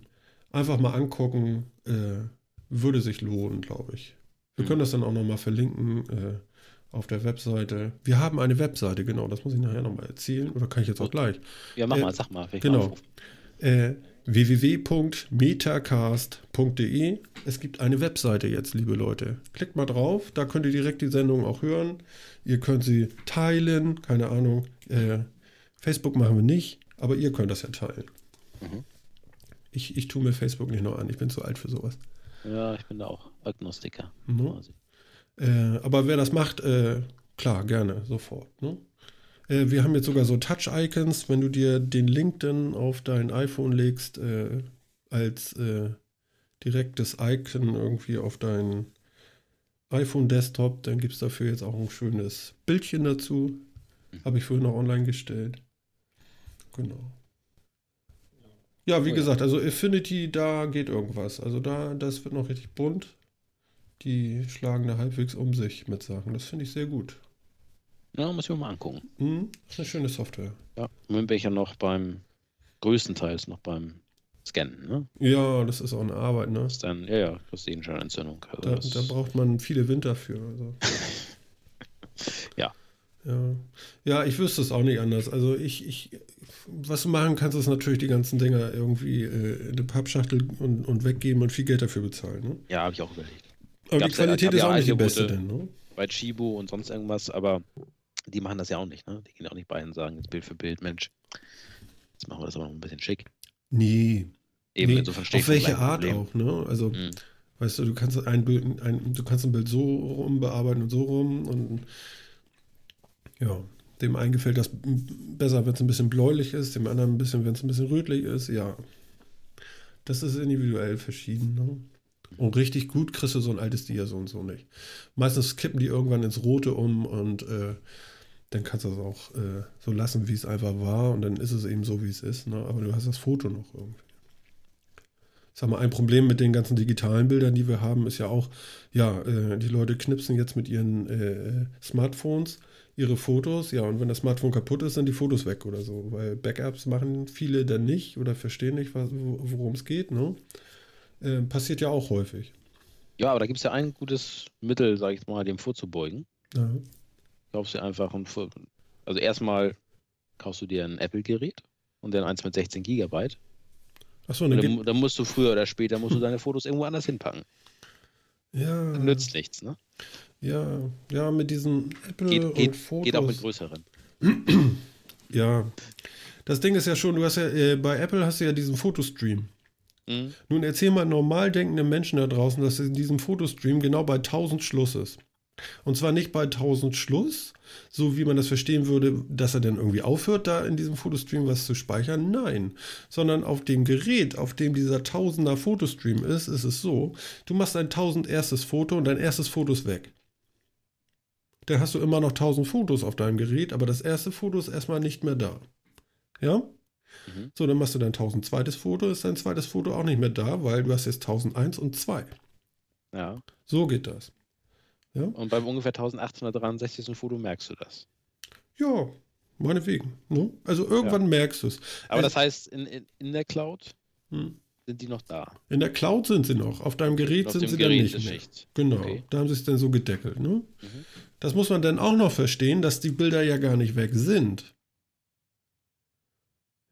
einfach mal angucken, äh, würde sich lohnen, glaube ich. Wir mhm. können das dann auch nochmal verlinken. Äh, auf der Webseite. Wir haben eine Webseite, genau, das muss ich nachher nochmal erzählen oder kann ich jetzt auch gleich? Ja, mach äh, mal, sag mal. Genau. Äh, www.metacast.de. Es gibt eine Webseite jetzt, liebe Leute. Klickt mal drauf, da könnt ihr direkt die Sendung auch hören. Ihr könnt sie teilen, keine Ahnung. Äh, Facebook machen wir nicht, aber ihr könnt das ja teilen. Mhm. Ich, ich tue mir Facebook nicht noch an, ich bin zu alt für sowas. Ja, ich bin da auch Agnostiker. Mhm. Quasi. Äh, aber wer das macht, äh, klar, gerne, sofort. Ne? Äh, wir haben jetzt sogar so Touch-Icons, wenn du dir den Link dann auf dein iPhone legst, äh, als äh, direktes Icon irgendwie auf dein iPhone-Desktop, dann gibt es dafür jetzt auch ein schönes Bildchen dazu. Habe ich vorhin noch online gestellt. Genau. Ja, wie oh, gesagt, also Affinity, da geht irgendwas. Also da, das wird noch richtig bunt die schlagen da halbwegs um sich mit Sachen. Das finde ich sehr gut. Ja, muss ich mir mal angucken. Hm, ist eine schöne Software. Ja, im Moment bin ich ja noch beim, größtenteils noch beim Scannen, ne? Ja, das ist auch eine Arbeit, ne? Das ist dann, ja, ja, das ist eh schon Entzündung. Also Da, das, da braucht man viele Winter für. Also. Ja. Ja. Ja, ich wüsste es auch nicht anders. Also ich, ich, was du machen kannst, ist natürlich die ganzen Dinger irgendwie äh, in eine Pappschachtel und, und weggeben und viel Geld dafür bezahlen. Ne? ja, habe ich auch überlegt. Aber die Qualität ist ja auch nicht die beste denn, ne? Bei Chibo und sonst irgendwas, aber die machen das ja auch nicht, ne? Die gehen auch nicht bei und sagen, jetzt Bild für Bild, Mensch, jetzt machen wir das aber noch ein bisschen schick. Nee. Eben, nee. insofern Auf welche Art Problem. auch, ne? Also, Hm. weißt du, du kannst ein Bild, ein, du kannst ein Bild so rum bearbeiten und so rum und ja, dem einen gefällt das besser, wenn es ein bisschen bläulich ist, dem anderen ein bisschen, wenn es ein bisschen rötlich ist, ja. Das ist individuell verschieden, ne? Und richtig gut kriegst du so ein altes Dia so und so nicht. Meistens kippen die irgendwann ins Rote um und äh, dann kannst du es auch äh, so lassen, wie es einfach war und dann ist es eben so, wie es ist, ne? Aber du hast das Foto noch irgendwie. Sag mal, ein Problem mit den ganzen digitalen Bildern, die wir haben, ist ja auch, ja, äh, die Leute knipsen jetzt mit ihren äh, Smartphones ihre Fotos, ja, und wenn das Smartphone kaputt ist, sind die Fotos weg oder so, weil Backups machen viele dann nicht oder verstehen nicht, worum es geht, ne? Äh, passiert ja auch häufig. Ja, aber da gibt es ja ein gutes Mittel, sage ich mal, dem vorzubeugen. Ja. Kaufst du einfach ein, also erstmal kaufst du dir ein Apple-Gerät und dann eins mit 16 Gigabyte. Achso, Und dann dann, dann musst du früher oder später musst du deine Fotos irgendwo anders hinpacken. ja, Nützt nichts, ne? ja, ja, mit diesen Apple Geht, und geht, Fotos. geht auch mit größeren. Ja, das Ding ist ja schon, du hast ja, äh, bei Apple hast du ja diesen Fotostream. Mhm. Nun erzähl mal normal denkenden Menschen da draußen, dass in diesem Fotostream genau bei 1000 Schluss ist. Und zwar nicht bei 1000 Schluss, so wie man das verstehen würde, dass er dann irgendwie aufhört, da in diesem Fotostream was zu speichern. Nein, sondern auf dem Gerät, auf dem dieser Tausender Fotostream ist, ist es so, du machst ein 1000 erstes Foto und dein erstes Foto ist weg. Dann hast du immer noch 1000 Fotos auf deinem Gerät, aber das erste Foto ist erstmal nicht mehr da. Ja? Mhm. So, dann machst du dein 1000 zweites Foto, ist dein zweites Foto auch nicht mehr da, weil du hast jetzt 1001 und 2. Ja. So geht das. Und beim ungefähr 1863. Foto merkst du das. Ja, meinetwegen. Ne? Also irgendwann merkst du es. Aber Also- das heißt, in, in, in der Cloud Hm. sind die noch da. In der Cloud sind sie noch, auf deinem Gerät Auf sind sie Gerät dann nicht mehr. Genau, Okay. da haben sie es dann so gedeckelt. Ne? Mhm. Das muss man dann auch noch verstehen, dass die Bilder ja gar nicht weg sind.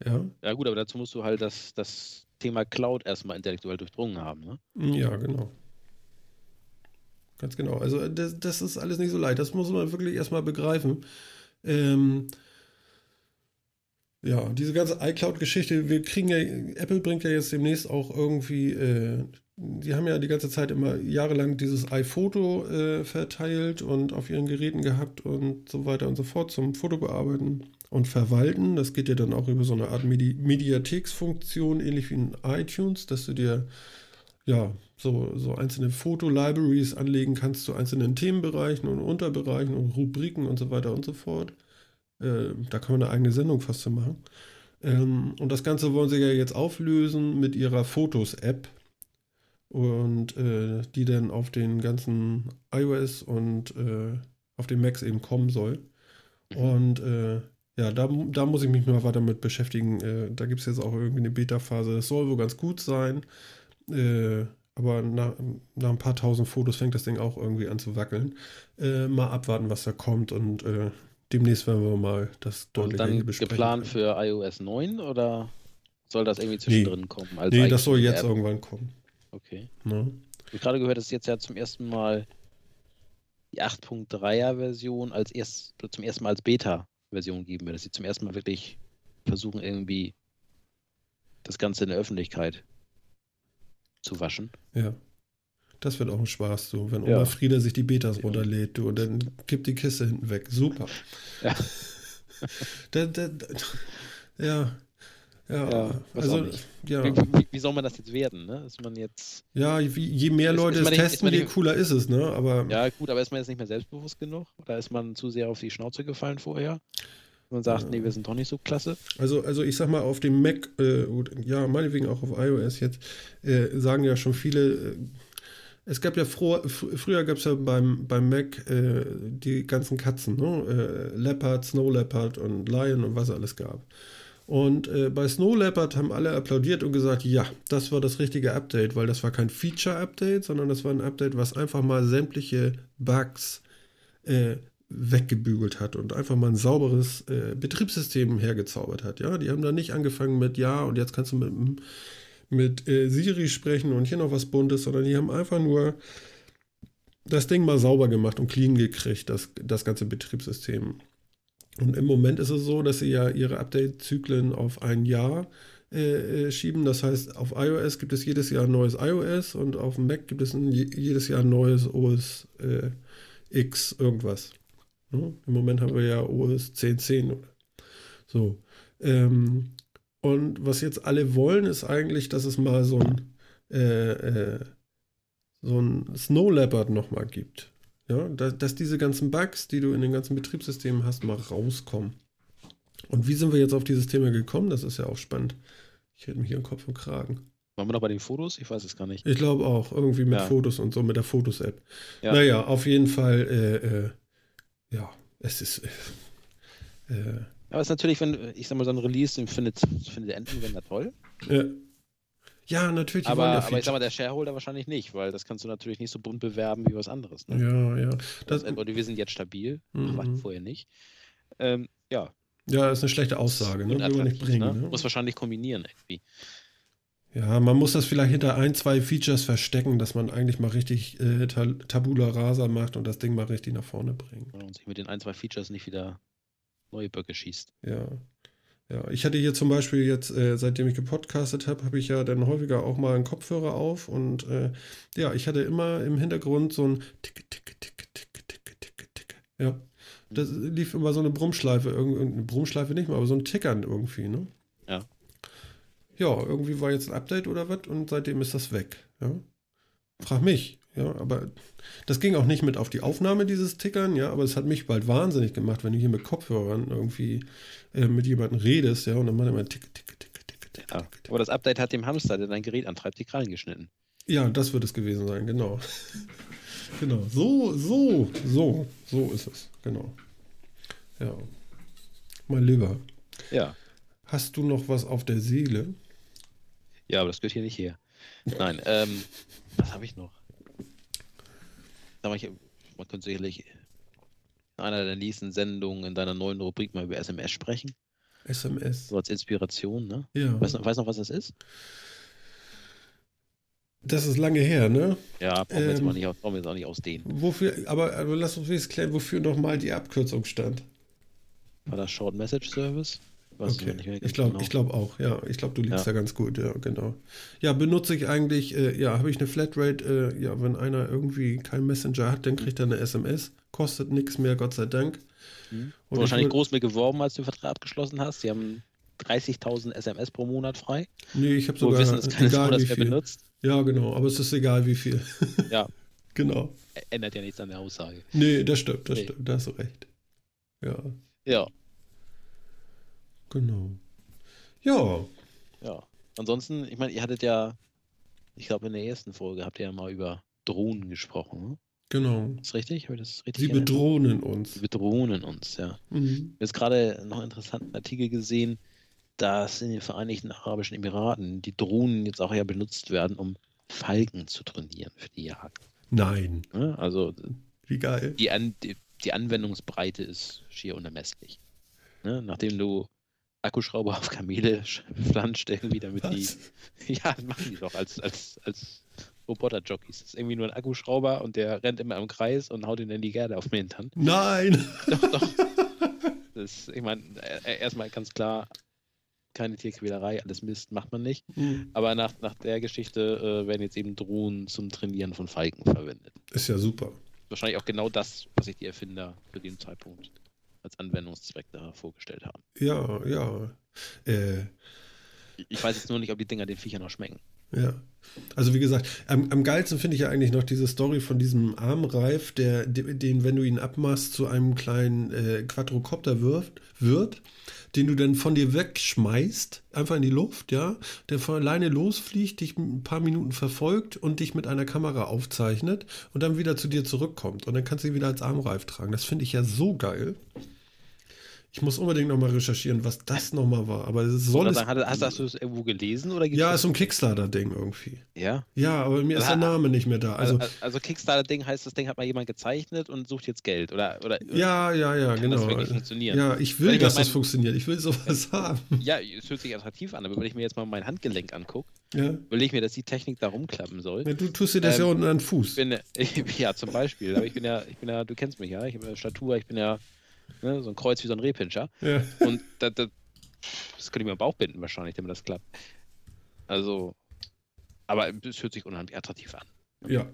Ja, Ja gut, aber dazu musst du halt das, das Thema Cloud erstmal intellektuell durchdrungen haben. Ne? ja, genau. Ganz genau. Also das, das ist alles nicht so leicht. Das muss man wirklich erstmal begreifen. Ähm, ja, diese ganze iCloud-Geschichte, wir kriegen ja, Apple bringt ja jetzt demnächst auch irgendwie, äh, die haben ja die ganze Zeit immer jahrelang dieses iPhoto äh, verteilt und auf ihren Geräten gehabt und so weiter und so fort zum Fotobearbeiten und Verwalten. Das geht ja dann auch über so eine Art Medi Mediatheksfunktion, ähnlich wie in iTunes, dass du dir ja so, so einzelne Foto-Libraries anlegen kannst zu einzelnen Themenbereichen und Unterbereichen und Rubriken und so weiter und so fort. Äh, da kann man eine eigene Sendung fast zu machen. Ähm, und das Ganze wollen sie ja jetzt auflösen mit ihrer Fotos-App. Und äh, die dann auf den ganzen iOS und äh, auf den Macs eben kommen soll. Mhm. Und äh, ja, da, da muss ich mich mal weiter mit beschäftigen. Äh, da gibt es jetzt auch irgendwie eine Beta-Phase. Das soll wohl ganz gut sein. Äh, aber nach, nach ein paar tausend Fotos fängt das Ding auch irgendwie an zu wackeln. Äh, mal abwarten, was da kommt und äh, demnächst werden wir mal das deutlich hier dann besprechen. geplant können. für iOS 9 oder soll das irgendwie zwischendrin kommen? Als Nee, das soll jetzt App? irgendwann kommen. Okay. Ne? Ich habe gerade gehört, dass jetzt ja zum ersten Mal die 8.3er Version als erst, zum ersten Mal als Beta-Version geben dass sie zum ersten Mal wirklich versuchen, irgendwie das Ganze in der Öffentlichkeit zu waschen. Ja. Das wird auch ein Spaß, so, wenn Ja. Oma Frieda sich die Betas runterlädt, du, und dann kippt die Kiste hinten weg. Super. Ja. da, da, da, ja. Ja, Ja, also, ja, Wie, wie, soll man das jetzt werden? Ne? Ist man jetzt. ja, wie, je mehr Leute ist es ist testen, man je cooler ist es, ne? Aber Ja, gut, aber ist man jetzt nicht mehr selbstbewusst genug? Oder ist man zu sehr auf die Schnauze gefallen vorher? Und sagt, Ja. nee, wir sind doch nicht so klasse. Also, also ich sag mal, auf dem Mac, äh, gut, ja, meinetwegen auch auf iOS jetzt, äh, sagen ja schon viele, es gab ja froh, früher gab es ja beim, beim Mac äh, die ganzen Katzen, ne? Äh, Leopard, Snow Leopard und Lion und was alles gab. Und äh, bei Snow Leopard haben alle applaudiert und gesagt, ja, das war das richtige Update, weil das war kein Feature-Update, sondern das war ein Update, was einfach mal sämtliche Bugs äh, weggebügelt hat und einfach mal ein sauberes äh, Betriebssystem hergezaubert hat. Ja, die haben da nicht angefangen mit ja und jetzt kannst du mit, mit äh, Siri sprechen und hier noch was Buntes, sondern die haben einfach nur das Ding mal sauber gemacht und clean gekriegt, das, das ganze Betriebssystem. Und im Moment ist es so, dass sie ja ihre Update-Zyklen auf ein Jahr äh, äh schieben. Das heißt, auf iOS gibt es jedes Jahr ein neues iOS und auf Mac gibt es ein, jedes Jahr ein neues OS äh, X irgendwas. Ne? Im Moment haben wir ja OS 10.10. So. Ähm, und was jetzt alle wollen, ist eigentlich, dass es mal so ein, äh, äh, so ein Snow Leopard nochmal gibt. Ja, dass, dass diese ganzen Bugs, die du in den ganzen Betriebssystemen hast, mal rauskommen. Und wie sind wir jetzt auf dieses Thema gekommen? Das ist ja auch spannend. Ich hätte mich hier im Kopf und Kragen. Waren wir noch bei den Fotos? Ich weiß es gar nicht. Ich glaube auch. Irgendwie mit ja. Fotos und so, mit der Fotos-App. Ja. Naja, auf jeden Fall, äh, äh, ja, es ist. Äh, äh aber es ist natürlich, wenn, ich sag mal, so ein Release, findet, findet der Endanwender toll. Ja. Ja, natürlich. Aber, ja aber ich sag mal, der Shareholder wahrscheinlich nicht, weil das kannst du natürlich nicht so bunt bewerben wie was anderes. Ne? Ja, ja. Das, das, wir sind jetzt stabil, mhm. waren vorher nicht. Ähm, ja. Ja, das ist eine schlechte Aussage, ne? Will man nicht bringen. Ne? Ne? Muss wahrscheinlich kombinieren irgendwie. Ja, man muss das vielleicht hinter ein, zwei Features verstecken, dass man eigentlich mal richtig äh, Tabula Rasa macht und das Ding mal richtig nach vorne bringt. Und sich mit den ein, zwei Features nicht wieder neue Böcke schießt. Ja. Ja, ich hatte hier zum Beispiel jetzt, äh, seitdem ich gepodcastet habe, habe ich ja dann häufiger auch mal einen Kopfhörer auf und äh, ja, ich hatte immer im Hintergrund so ein Ticke, Ticke, Ticke, Ticke, Ticke, Ticke, Ticke. Ja, das lief immer so eine Brummschleife, irgendeine Brummschleife nicht mal, aber so ein Tickern irgendwie, ne? Ja. Ja, irgendwie war jetzt ein Update oder was und seitdem ist das weg, ja. Frag mich. Ja, aber das ging auch nicht mit auf die Aufnahme dieses Tickern, ja, aber es hat mich bald wahnsinnig gemacht, wenn du hier mit Kopfhörern irgendwie äh, mit jemandem redest, ja, und dann macht er mal tick, tick, tick, tick, tick, tick, ja, Aber das Update hat dem Hamster, der dein Gerät antreibt, die Krallen geschnitten. Ja, das wird es gewesen sein, genau. genau. So, so, so, so ist es, genau. Ja. Mein Lieber. Ja. Hast du noch was auf der Seele? Ja, aber das gehört hier nicht her. Nein, ähm, was habe ich noch? Ich, man könnte sicherlich in einer der nächsten Sendungen in deiner neuen Rubrik mal über SMS sprechen. SMS. So als Inspiration, ne? Ja. Weißt du noch, noch, was das ist? Das ist lange her, ne? Ja, brauchen wir, jetzt, mal ähm, nicht, brauchen wir jetzt auch nicht ausdehnen. Wofür, aber, aber lass uns wenigstens klären, wofür nochmal die Abkürzung stand. War das Short Message Service? Okay. Ich glaube genau. glaub auch, ja. Ich glaube, du liegst ja. da ganz gut, ja, genau. Ja, benutze ich eigentlich, äh, ja, habe ich eine Flatrate, äh, ja, wenn einer irgendwie keinen Messenger hat, dann kriegt er eine SMS, kostet nichts mehr, Gott sei Dank. Mhm. Und wahrscheinlich groß mit geworben, als du den Vertrag abgeschlossen hast. Sie haben 30.000 SMS pro Monat frei. Nee, ich habe sogar wissen, es egal, Spur, wie viel. benutzt. Ja, genau, aber es ist egal, wie viel. Ja. genau. Ändert ja nichts an der Aussage. Nee, das stimmt, das nee. stimmt, da hast du recht. Ja. Ja. Genau. Ja. Ja. Ansonsten, ich meine, ihr hattet ja, ich glaube, in der ersten Folge habt ihr ja mal über Drohnen gesprochen. Ne? Genau. Ist richtig? Habe ich das richtig Sie bedrohen uns. Sie bedrohen uns, ja. Mhm. Ich habe jetzt gerade noch einen interessanten Artikel gesehen, dass in den Vereinigten Arabischen Emiraten die Drohnen jetzt auch ja benutzt werden, um Falken zu trainieren für die Jagd. Nein. Ja, also wie geil. Die, An die, die Anwendungsbreite ist schier unermesslich. Ne? Nachdem du Akkuschrauber auf Kamele flanscht, irgendwie, damit Was? die. Ja, das machen die doch als, als, als Roboter-Jockeys. Das ist irgendwie nur ein Akkuschrauber und der rennt immer im Kreis und haut ihn in die Gerde auf den Hintern. Nein! Doch, doch. Das, ich meine, äh, erstmal ganz klar, keine Tierquälerei, alles Mist macht man nicht. Mhm. Aber nach, nach der Geschichte äh, werden jetzt eben Drohnen zum Trainieren von Falken verwendet. Ist ja super. Wahrscheinlich auch genau das, was sich die Erfinder zu dem Zeitpunkt als Anwendungszweck da vorgestellt haben. Ja, ja. Äh, ich weiß jetzt nur nicht, ob die Dinger den Viechern noch schmecken. Ja. Also wie gesagt, am, am geilsten finde ich ja eigentlich noch diese Story von diesem Armreif, der, den, wenn du ihn abmachst, zu einem kleinen äh, Quadrocopter wirft, wird, den du dann von dir wegschmeißt, einfach in die Luft, ja, der von alleine losfliegt, dich ein paar Minuten verfolgt und dich mit einer Kamera aufzeichnet und dann wieder zu dir zurückkommt. Und dann kannst du ihn wieder als Armreif tragen. Das finde ich ja so geil. Ich muss unbedingt nochmal recherchieren, was das nochmal war. Aber es soll es. Sagen, hast, hast, du es irgendwo gelesen? Oder ja, ist so ein Kickstarter-Ding irgendwie. Ja? Ja, aber mir ist der Name nicht mehr da. Also, also, also Kickstarter-Ding heißt, das Ding hat mal jemand gezeichnet und sucht jetzt Geld. Oder, oder ja, ja, ja, genau. Das wirklich funktionieren? Ja, ich will, dass mein, das funktioniert. Ich will sowas haben. Ja, es hört sich attraktiv an, aber wenn ich mir jetzt mal mein Handgelenk angucke, ja. will ich mir, dass die Technik da rumklappen soll. Ja, du tust dir das ähm, ja unten an den Fuß. Bin, ja, zum Beispiel. Aber ich bin ja, ich bin ja, du kennst mich ja, ich habe ja Statur, ich bin ja Ne? So ein Kreuz wie so ein Rehpinscher. Ja. Und das, das, das könnte ich mir am Bauch binden, wahrscheinlich, damit das klappt. Also, aber es hört sich unheimlich attraktiv an. Ja,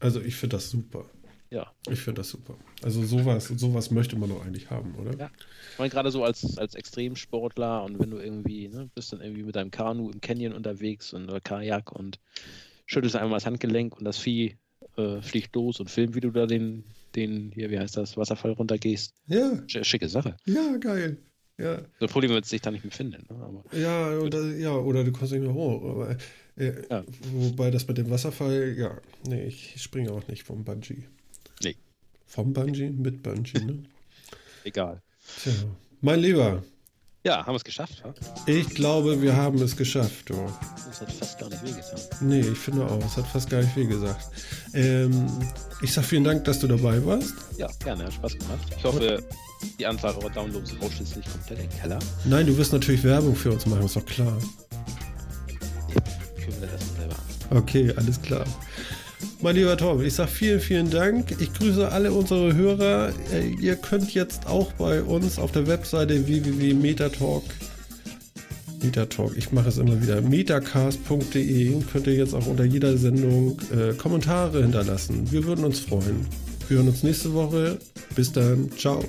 also ich finde das super. Ja. Ich finde das super. Also sowas, sowas möchte man doch eigentlich haben, oder? Ja. Ich meine, gerade so als, als Extremsportler und wenn du irgendwie, ne, bist dann irgendwie mit deinem Kanu im Canyon unterwegs und oder Kajak und schüttelst einmal das Handgelenk und das Vieh äh, fliegt los und filmt, wie du da den, den, hier, wie heißt das, Wasserfall runtergehst. Ja. Schicke Sache. Ja, geil. Ja. So ein wird sich da nicht mehr finden. Ne? Aber ja, oder, ja, oder du kommst nicht mehr hoch. Aber, äh, ja. Wobei das mit dem Wasserfall, ja, nee, ich springe auch nicht vom Bungee. Nee. Vom Bungee mit Bungee, ne? Egal. Tja. Mein Lieber, ja, haben wir es geschafft, wa? Ich glaube, wir haben es geschafft. Oh. Das hat fast gar nicht wehgetan. Nee, ich finde auch, es hat fast gar nicht weh gesagt. Ähm, ich sag vielen Dank, dass du dabei warst. Ja, gerne, hat Spaß gemacht. Ich hoffe, die Anzahl eurer Downloads rauscht jetzt nicht komplett in den Keller. Nein, du wirst natürlich Werbung für uns machen, ist doch klar. Ich mir das selber an. Okay, alles klar. Mein lieber Tom, ich sage vielen, vielen Dank. Ich grüße alle unsere Hörer. Äh, ihr könnt jetzt auch bei uns auf der Webseite www.metatalk Metatalk, ich mache es immer wieder, metacast.de könnt ihr jetzt auch unter jeder Sendung äh, Kommentare hinterlassen. Wir würden uns freuen. Wir hören uns nächste Woche. Bis dann. Ciao.